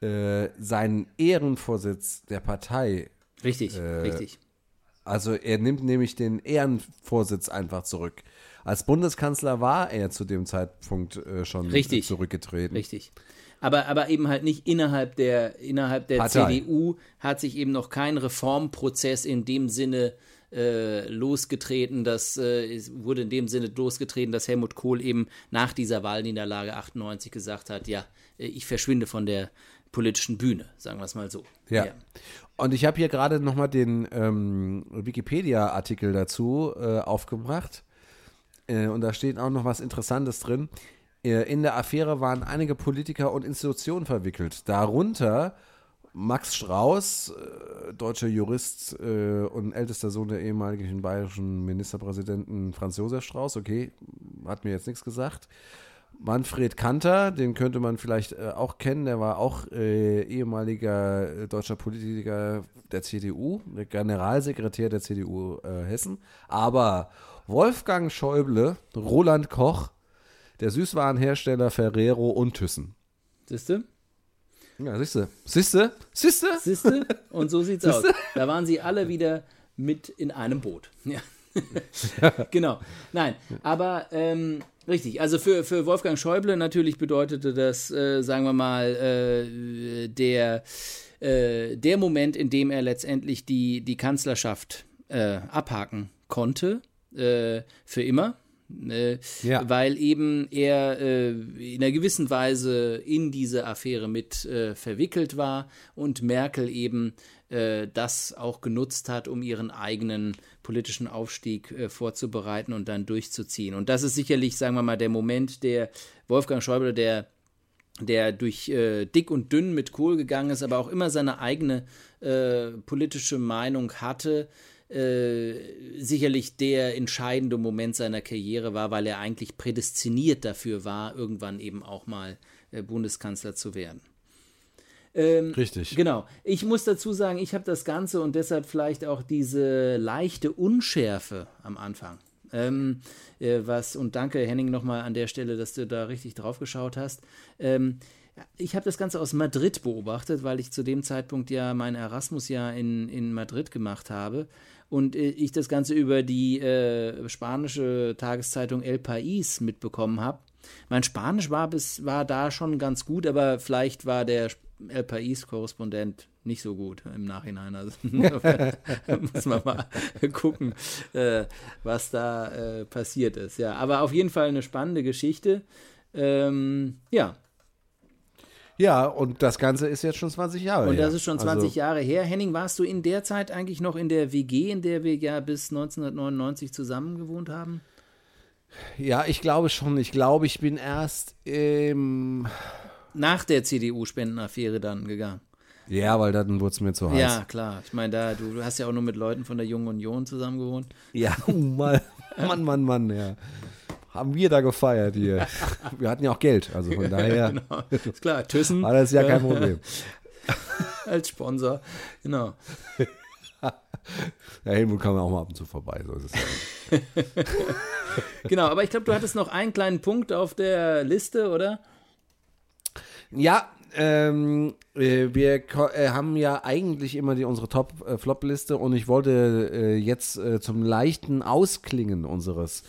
äh, seinen Ehrenvorsitz der Partei. Richtig, Äh, richtig. Also er nimmt nämlich den Ehrenvorsitz einfach zurück. Als Bundeskanzler war er zu dem Zeitpunkt äh, schon Richtig. zurückgetreten. Richtig. Aber, aber eben halt nicht innerhalb der, innerhalb der Partei. CDU hat sich eben noch kein Reformprozess in dem Sinne äh, losgetreten, das äh, wurde in dem Sinne losgetreten, dass Helmut Kohl eben nach dieser Wahlniederlage 98 gesagt hat, ja, äh, ich verschwinde von der politischen Bühne, sagen wir es mal so. Ja. Und ich habe hier gerade nochmal den ähm, Wikipedia-Artikel dazu äh, aufgebracht. Äh, und da steht auch noch was Interessantes drin. Äh, in der Affäre waren einige Politiker und Institutionen verwickelt. Darunter Max Strauß, äh, deutscher Jurist äh, und ältester Sohn der ehemaligen bayerischen Ministerpräsidenten Franz Josef Strauß. Okay, hat mir jetzt nichts gesagt. Manfred Kanter, den könnte man vielleicht auch kennen, der war auch ehemaliger deutscher Politiker der CDU, Generalsekretär der CDU Hessen. Aber Wolfgang Schäuble, Roland Koch, der Süßwarenhersteller Ferrero und Thyssen. Siehst du? Ja, siehste. Siehste? Siehste? Siehste? Und so sieht's aus. Da waren sie alle wieder mit in einem Boot. Ja. [laughs] genau. Nein, aber ähm, richtig. Also für, für Wolfgang Schäuble natürlich bedeutete das, äh, sagen wir mal, äh, der, äh, der Moment, in dem er letztendlich die, die Kanzlerschaft äh, abhaken konnte, äh, für immer. Äh, Ja. Weil eben er äh, in einer gewissen Weise in diese Affäre mit äh, verwickelt war und Merkel eben äh, das auch genutzt hat, um ihren eigenen politischen Aufstieg äh, vorzubereiten und dann durchzuziehen. Und das ist sicherlich, sagen wir mal, der Moment, der Wolfgang Schäuble, der der durch äh, dick und dünn mit Kohl gegangen ist, aber auch immer seine eigene äh, politische Meinung hatte, äh, sicherlich der entscheidende Moment seiner Karriere war, weil er eigentlich prädestiniert dafür war, irgendwann eben auch mal äh, Bundeskanzler zu werden. Ähm, Richtig. Genau. Ich muss dazu sagen, ich habe das Ganze und deshalb vielleicht auch diese leichte Unschärfe am Anfang. Ähm, äh, was, und danke Henning nochmal an der Stelle, dass du da richtig drauf geschaut hast. Ähm, ich habe das Ganze aus Madrid beobachtet, weil ich zu dem Zeitpunkt ja mein Erasmus-Jahr in, in Madrid gemacht habe und äh, ich das Ganze über die äh, spanische Tageszeitung El País mitbekommen habe. Mein Spanisch war, bis, war da schon ganz gut, aber vielleicht war der El País-Korrespondent nicht so gut im Nachhinein. Also [laughs] muss man mal [laughs] gucken, äh, was da äh, passiert ist. Ja, aber auf jeden Fall eine spannende Geschichte. Ähm, ja, Ja, und das Ganze ist jetzt schon 20 Jahre und her. das ist schon 20 also, Jahre her. Henning, warst du in der Zeit eigentlich noch in der WG, in der wir ja bis 1999 zusammen gewohnt haben? Ja, ich glaube schon. Ich glaube, ich bin erst im. Nach der CDU-Spendenaffäre dann gegangen. Ja, weil dann wurde es mir zu heiß. Ja, klar. Ich meine, da, du, du hast ja auch nur mit Leuten von der Jungen Union zusammen gewohnt. Ja, [laughs] oh Mann, Mann, Mann, Mann, ja. Haben wir da gefeiert hier. [laughs] Wir hatten ja auch Geld, also von daher Genau. Ist klar, Thyssen war das ja kein Problem. [laughs] als Sponsor. Genau. [laughs] Ja, Helmut kam ja auch mal ab und zu vorbei. So ist es. Genau, aber ich glaube, du hattest noch einen kleinen Punkt auf der Liste, oder? Ja, ähm, äh, wir äh, haben ja eigentlich immer die, unsere Top-Flop-Liste und ich wollte äh, jetzt äh, zum leichten Ausklingen unseres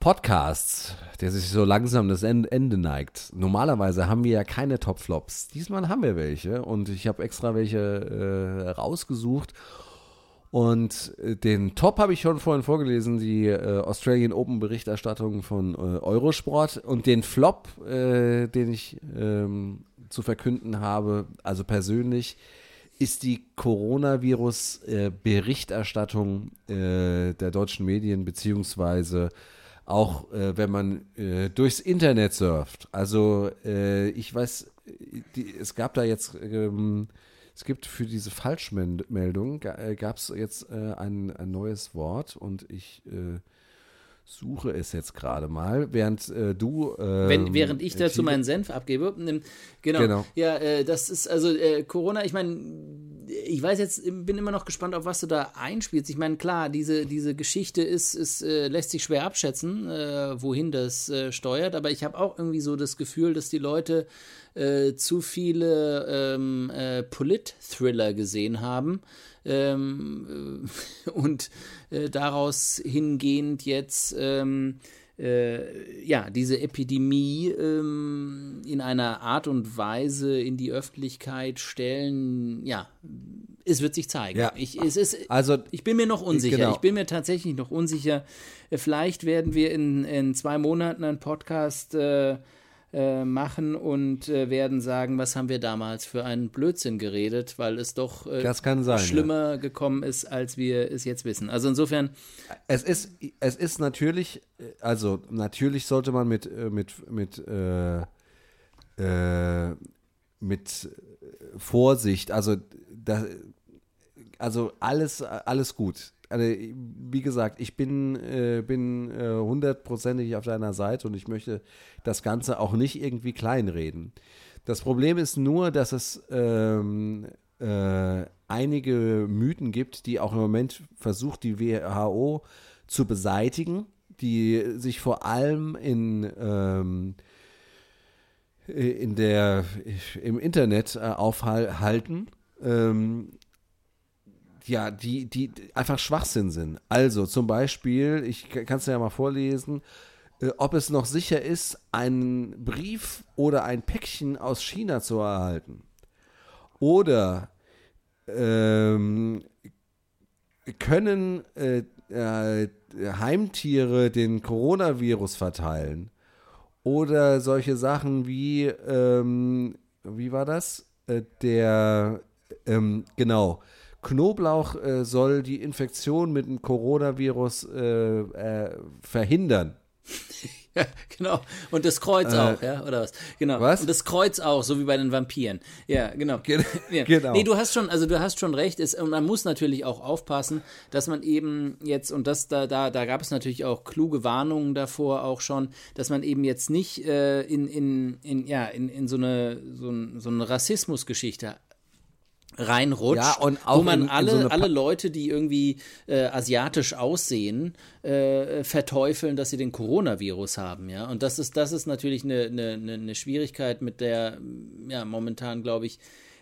Podcasts, der sich so langsam das En- Ende neigt. Normalerweise haben wir ja keine Top-Flops. Diesmal haben wir welche und ich habe extra welche äh, rausgesucht. Und äh, den Top habe ich schon vorhin vorgelesen, die äh, Australian Open Berichterstattung von äh, Eurosport. Und den Flop, äh, den ich ähm, zu verkünden habe, also persönlich, ist die Coronavirus-Berichterstattung äh, der deutschen Medien, beziehungsweise auch äh, wenn man äh, durchs Internet surft. Also äh, ich weiß, die, es gab da jetzt, ähm, es gibt für diese Falschmeldung, gab es jetzt äh, ein, ein neues Wort und ich äh, suche es jetzt gerade mal, während äh, du. Wenn, ähm, während ich dazu meinen Senf abgebe. Nimm- Genau. Genau. Ja, äh, das ist also äh, Corona, ich meine, ich weiß jetzt, bin immer noch gespannt, auf was du da einspielst. Ich meine, klar, diese, diese Geschichte ist, ist äh, lässt sich schwer abschätzen, äh, wohin das äh, steuert, aber ich habe auch irgendwie so das Gefühl, dass die Leute zu viele ähm, äh, Polit-Thriller gesehen haben ähm, [laughs] und äh, daraus hingehend jetzt ähm, äh, ja, diese Epidemie ähm, in einer Art und Weise in die Öffentlichkeit stellen, ja, es wird sich zeigen. Ja. Ich, es ist, Also, ich bin mir noch unsicher. genau. Ich bin mir tatsächlich noch unsicher. Äh, Vielleicht werden wir in, in zwei Monaten einen Podcast äh, äh, machen und äh, werden sagen, was haben wir damals für einen Blödsinn geredet, weil es doch äh, Das sein, ja. schlimmer gekommen ist, als wir es jetzt wissen. Also insofern, Es ist, es ist natürlich, äh, also natürlich sollte man mit, äh, mit, mit, äh, mit Vorsicht, also, da, also alles, alles gut. Also, wie gesagt, ich bin, äh, bin äh, hundertprozentig auf deiner Seite und ich möchte das Ganze auch nicht irgendwie kleinreden. Das Problem ist nur, dass es ähm, äh, einige Mythen gibt, die auch im Moment versucht, die WHO zu beseitigen, die sich vor allem in, ähm, in der, im Internet äh, aufhalten. Ähm, ja, die, die einfach Schwachsinn sind. Also zum Beispiel, ich kann es ja mal vorlesen, äh, ob es noch sicher ist, einen Brief oder ein Päckchen aus China zu erhalten. Oder ähm, können äh, äh, Heimtiere den Coronavirus verteilen? Oder solche Sachen wie, ähm, wie war das? Äh, der, ähm, genau, Knoblauch äh, soll die Infektion mit dem Coronavirus äh, äh, verhindern. [laughs] Ja, genau. Und das Kreuz Äh, auch, ja, oder was? Genau. was? Und das Kreuz auch, so wie bei den Vampiren. Ja, genau. Gen- ja. [laughs] genau. Nee, du hast schon, also du hast schon recht. Es, und man muss natürlich auch aufpassen, dass man eben jetzt, und das da, da, da gab es natürlich auch kluge Warnungen davor auch schon, dass man eben jetzt nicht äh, in, in, in, ja, in, in so eine, so, ein, so eine Rassismusgeschichte reinrutscht, Ja, und auch wo man in- in alle, so alle Leute, die irgendwie äh, asiatisch aussehen, äh, verteufeln, dass sie den Coronavirus haben, ja. Und das ist, das ist natürlich eine, eine, eine eine Schwierigkeit, mit der ja momentan, glaube ich,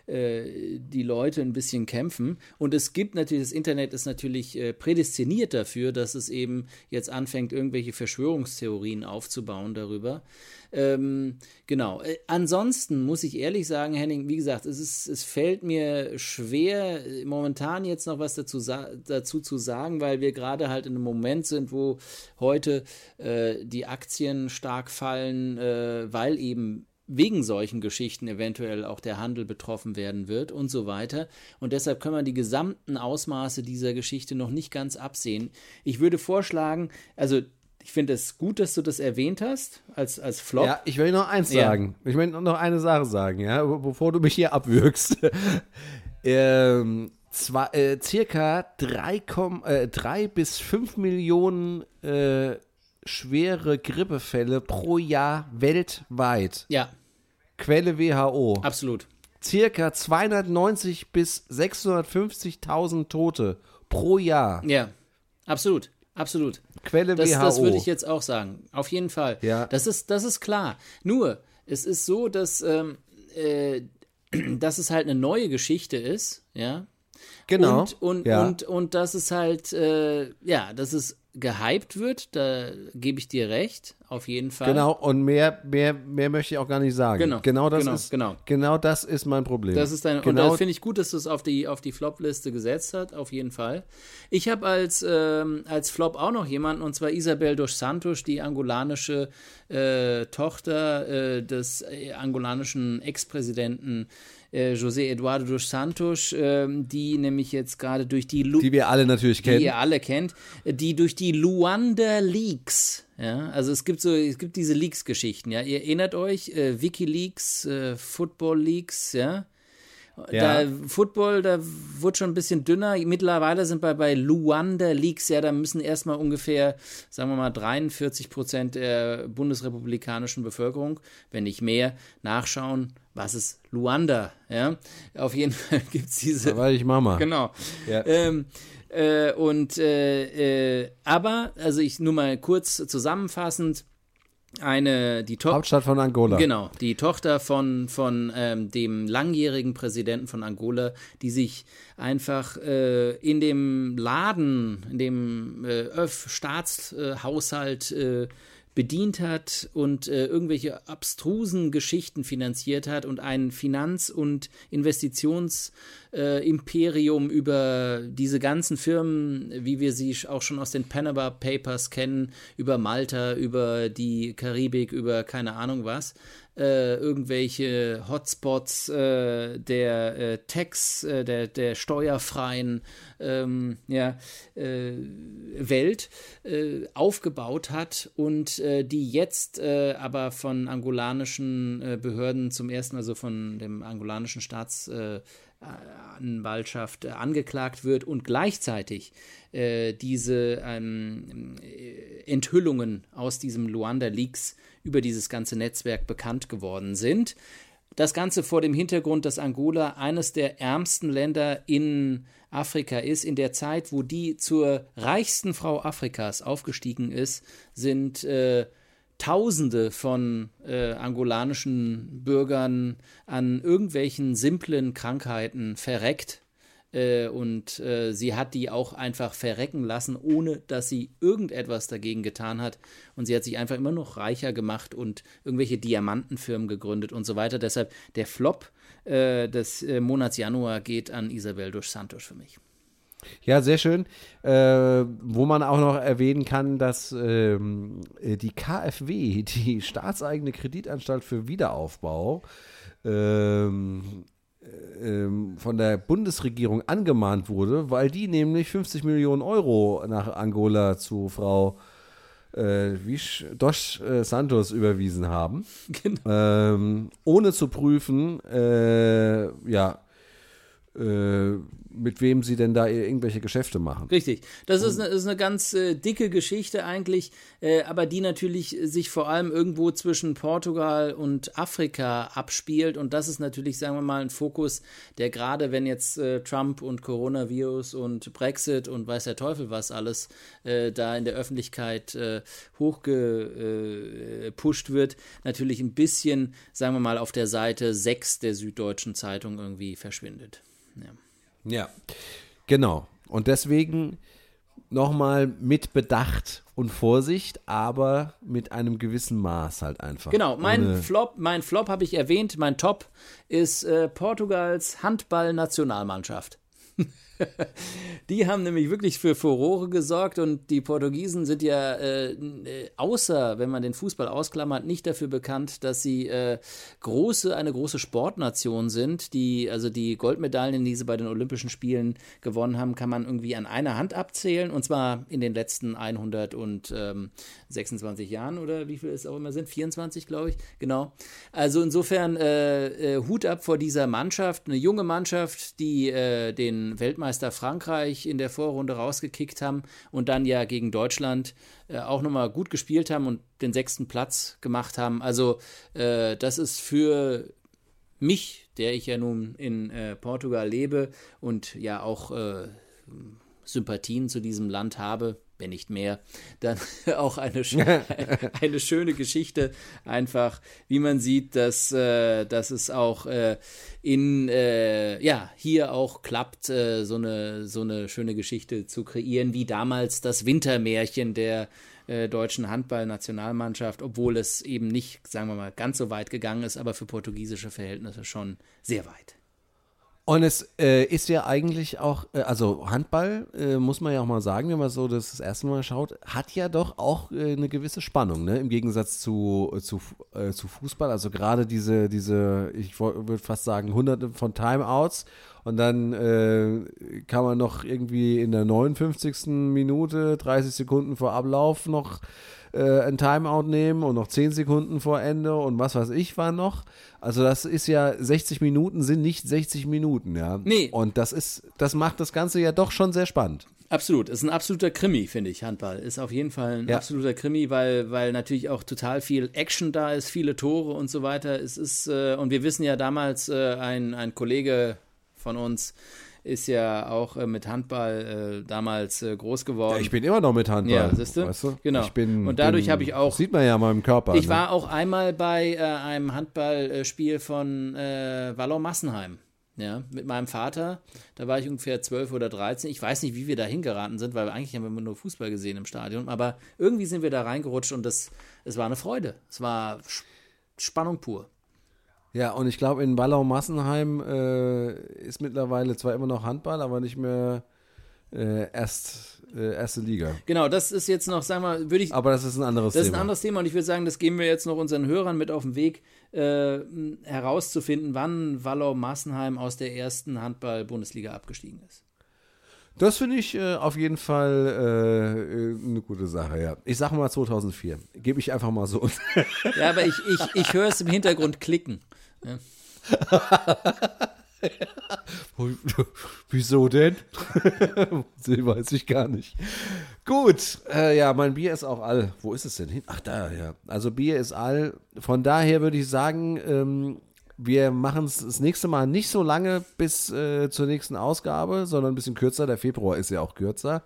äh, die Leute ein bisschen kämpfen. Und es gibt natürlich, das Internet ist natürlich äh, prädestiniert dafür, dass es eben jetzt anfängt, irgendwelche Verschwörungstheorien aufzubauen darüber. Ähm, genau. Äh, ansonsten muss ich ehrlich sagen, Henning, wie gesagt, es, ist, es fällt mir schwer, äh, momentan jetzt noch was dazu, dazu zu sagen, weil wir gerade halt in einem Moment sind, wo heute äh, die Aktien stark fallen, äh, weil eben wegen solchen Geschichten eventuell auch der Handel betroffen werden wird und so weiter. Und deshalb können wir die gesamten Ausmaße dieser Geschichte noch nicht ganz absehen. Ich würde vorschlagen, also ich finde es gut, dass du das erwähnt hast, als, als Flop. Ja, ich will noch eins Ja. sagen. Ich will noch eine Sache sagen, ja, be- bevor du mich hier abwürgst. [laughs] ähm, zwar, äh, circa 3, äh, 3 bis 5 Millionen äh, schwere Grippefälle pro Jahr weltweit. ja Quelle WHO. absolut. Circa 290 bis 650.000 Tote pro Jahr. Ja, absolut. Absolut. Quelle Das, WHO. das würde ich jetzt auch sagen. Auf jeden Fall. Ja. Das ist, das ist klar. Nur, es ist so, dass, ähm, äh, [clears throat] dass es halt eine neue Geschichte ist, ja. genau. Und, und, ja. und, und dass es halt, äh, ja, dass es gehypt wird, da gebe ich dir recht, auf jeden Fall. Genau, und mehr, mehr, mehr möchte ich auch gar nicht sagen. Genau, genau das genau, ist genau. genau das ist mein Problem. Das ist dein, und genau, da finde ich gut, dass du es auf die, auf die Flop-Liste gesetzt hast, auf jeden Fall. Ich habe als, ähm, als Flop auch noch jemanden, und zwar Isabel dos Santos, die angolanische äh, Tochter äh, des äh, angolanischen Ex-Präsidenten äh, José Eduardo dos Santos, ähm, die nämlich jetzt gerade durch die, Lu die wir alle natürlich die kennen. ihr alle kennt, die durch die Luanda Leaks, ja, also es gibt so, es gibt diese Leaks-Geschichten, ja, ihr erinnert euch, äh, WikiLeaks, äh, Football Leaks, ja, Ja. Da, Football, da wurde schon ein bisschen dünner. Mittlerweile sind wir bei Luanda Leaks, ja, da müssen erstmal ungefähr, sagen wir mal, 43 Prozent der bundesrepublikanischen Bevölkerung, wenn nicht mehr, nachschauen, was ist Luanda, ja. Auf jeden [laughs] Fall gibt es diese. Da war ich Mama. Genau. Ja. Ähm, äh, und, äh, äh, aber, also ich nur mal kurz zusammenfassend, eine die Tochter Hauptstadt von Angola. Genau, die Tochter von von ähm, dem langjährigen Präsidenten von Angola, die sich einfach äh, in dem Laden, in dem äh, Öff Staatshaushalt äh, bedient hat und äh, irgendwelche abstrusen Geschichten finanziert hat und ein Finanz- und Investitionsimperium äh, über diese ganzen Firmen, wie wir sie auch schon aus den Panama Papers kennen, über Malta, über die Karibik, über keine Ahnung was, äh, irgendwelche Hotspots äh, der äh, Tax, äh, der, der steuerfreien ähm, ja, äh, Welt aufgebaut hat und die jetzt aber von angolanischen Behörden zum ersten, also von dem angolanischen Staatsanwaltschaft angeklagt wird und gleichzeitig diese ähm, Enthüllungen aus diesem Luanda Leaks über dieses ganze Netzwerk bekannt geworden sind. Das Ganze vor dem Hintergrund, dass Angola eines der ärmsten Länder in Afrika ist. In der Zeit, wo die zur reichsten Frau Afrikas aufgestiegen ist, sind äh, Tausende von äh, angolanischen Bürgern an irgendwelchen simplen Krankheiten verreckt äh, und äh, sie hat die auch einfach verrecken lassen, ohne dass sie irgendetwas dagegen getan hat. Und sie hat sich einfach immer noch reicher gemacht und irgendwelche Diamantenfirmen gegründet und so weiter. Deshalb der Flop äh, des äh, Monats Januar geht an Isabel dos Santos für mich. Ja, sehr schön. Äh, wo man auch noch erwähnen kann, dass ähm, die KfW, die staatseigene Kreditanstalt für Wiederaufbau, ähm, ähm, von der Bundesregierung angemahnt wurde, weil die nämlich 50 Millionen Euro nach Angola zu Frau äh, Wisch, Dos äh, Santos überwiesen haben, [laughs] genau. ähm, ohne zu prüfen, äh, ja, äh, mit wem sie denn da irgendwelche Geschäfte machen. Richtig. Das ist eine, ist eine ganz äh, dicke Geschichte eigentlich, äh, aber die natürlich sich vor allem irgendwo zwischen Portugal und Afrika abspielt. Und das ist natürlich, sagen wir mal, ein Fokus, der gerade, wenn jetzt äh, Trump und Coronavirus und Brexit und weiß der Teufel was alles äh, da in der Öffentlichkeit äh, hochgepusht wird, natürlich ein bisschen, sagen wir mal, auf der Seite 6 der Süddeutschen Zeitung irgendwie verschwindet. Ja. Ja, genau. Und deswegen nochmal mit Bedacht und Vorsicht, aber mit einem gewissen Maß halt einfach. Genau, mein Ohne Flop, mein Flop habe ich erwähnt, mein Top ist äh, Portugals Handballnationalmannschaft. [laughs] [laughs] die haben nämlich wirklich für Furore gesorgt und die Portugiesen sind ja äh, außer, wenn man den Fußball ausklammert, nicht dafür bekannt, dass sie äh, große, eine große Sportnation sind. Die, also die Goldmedaillen, die sie bei den Olympischen Spielen gewonnen haben, kann man irgendwie an einer Hand abzählen und zwar in den letzten 126 Jahren oder wie viel es auch immer sind, 24 glaube ich, genau. Also insofern äh, äh, Hut ab vor dieser Mannschaft, eine junge Mannschaft, die äh, den Weltmeister Weltmeister Frankreich in der Vorrunde rausgekickt haben und dann ja gegen Deutschland äh, auch nochmal gut gespielt haben und den sechsten Platz gemacht haben. Also äh, das ist für mich, der ich ja nun in äh, Portugal lebe und ja auch äh, Sympathien zu diesem Land habe, wenn nicht mehr, dann [laughs] auch eine, [laughs] eine schöne Geschichte. Einfach, wie man sieht, dass, äh, dass es auch äh, in, äh, ja, hier auch klappt, äh, so, eine, so eine schöne Geschichte zu kreieren, wie damals das Wintermärchen der äh, deutschen Handballnationalmannschaft, obwohl es eben nicht, sagen wir mal, ganz so weit gegangen ist, aber für portugiesische Verhältnisse schon sehr weit. Und es äh, ist ja eigentlich auch, äh, also Handball, äh, muss man ja auch mal sagen, wenn man so das, das erste Mal schaut, hat ja doch auch äh, eine gewisse Spannung, ne? Im Gegensatz zu, zu, äh, zu Fußball. Also gerade diese, diese, ich würde fast sagen, hunderte von Timeouts und dann äh, kann man noch irgendwie in der 59. Minute, 30 Sekunden vor Ablauf noch äh, ein Timeout nehmen und noch 10 Sekunden vor Ende und was weiß ich war noch. Also das ist ja 60 Minuten sind nicht 60 Minuten, ja. Nee. Und das ist, das macht das Ganze ja doch schon sehr spannend. Absolut, ist ein absoluter Krimi, finde ich, Handball. Ist auf jeden Fall ein Ja. absoluter Krimi, weil, weil natürlich auch total viel Action da ist, viele Tore und so weiter. Es ist, äh, und wir wissen ja damals, äh, ein, ein Kollege von uns ist ja auch äh, mit Handball äh, damals äh, groß geworden. Ja, ich bin immer noch mit Handball. Ja, siehst du? Weißt du? Genau. Bin, Und dadurch habe ich auch- Sieht man ja an meinem Körper. Ich ne? war auch einmal bei äh, einem Handballspiel von äh, Wallon Massenheim. Ja, mit meinem Vater. Da war ich ungefähr 12 oder 13. Ich weiß nicht, wie wir da hingeraten sind, weil eigentlich haben wir immer nur Fußball gesehen im Stadion. Aber irgendwie sind wir da reingerutscht und das, es war eine Freude. Es war Spannung pur. Ja, und ich glaube, in Ballau-Massenheim äh, ist mittlerweile zwar immer noch Handball, aber nicht mehr äh, erst, äh, erste Liga. Genau, das ist jetzt noch, sagen wir, würde ich. Aber das ist ein anderes Das ist Thema. ein anderes Thema und ich würde sagen, das geben wir jetzt noch unseren Hörern mit auf den Weg, äh, herauszufinden, wann Wallau Massenheim aus der ersten Handball-Bundesliga abgestiegen ist. Das finde ich äh, auf jeden Fall äh, eine gute Sache, ja. Ich sage mal 2004. Gebe ich einfach mal so. Ja, aber ich, ich, ich höre es im Hintergrund klicken. [laughs] Wieso denn? [laughs] Weiß ich gar nicht. Gut, äh, ja, mein Bier ist auch all. Wo ist es denn hin? Ach, da, ja. Also Bier ist all. Von daher würde ich sagen, ähm, wir machen es das nächste Mal nicht so lange bis äh, zur nächsten Ausgabe, sondern ein bisschen kürzer. Der Februar ist ja auch kürzer.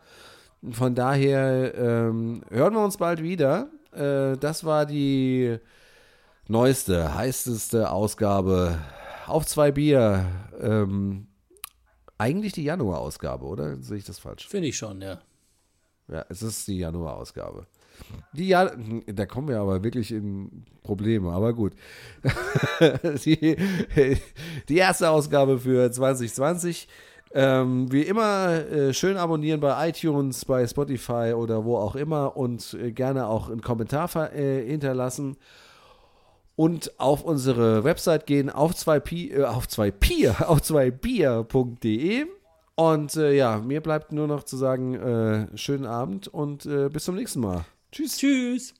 Von daher ähm, hören wir uns bald wieder. Äh, das war die neueste, heißeste Ausgabe auf zwei Bier. Ähm, eigentlich die Januar-Ausgabe, oder? Sehe ich das falsch? Finde ich schon, ja. Ja, es ist die Januar-Ausgabe. Die ja da kommen wir aber wirklich in Probleme, aber gut. [laughs] die, die erste Ausgabe für 2020. Ähm, wie immer, äh, schön abonnieren bei iTunes, bei Spotify oder wo auch immer und äh, gerne auch einen Kommentar äh, hinterlassen. Und auf unsere Website gehen, auf zwei Pi, äh, auf zwei Bier, [laughs] auf zwei Bier.de. Und äh, ja, mir bleibt nur noch zu sagen, äh, schönen Abend und äh, bis zum nächsten Mal. Tschüss. Tschüss.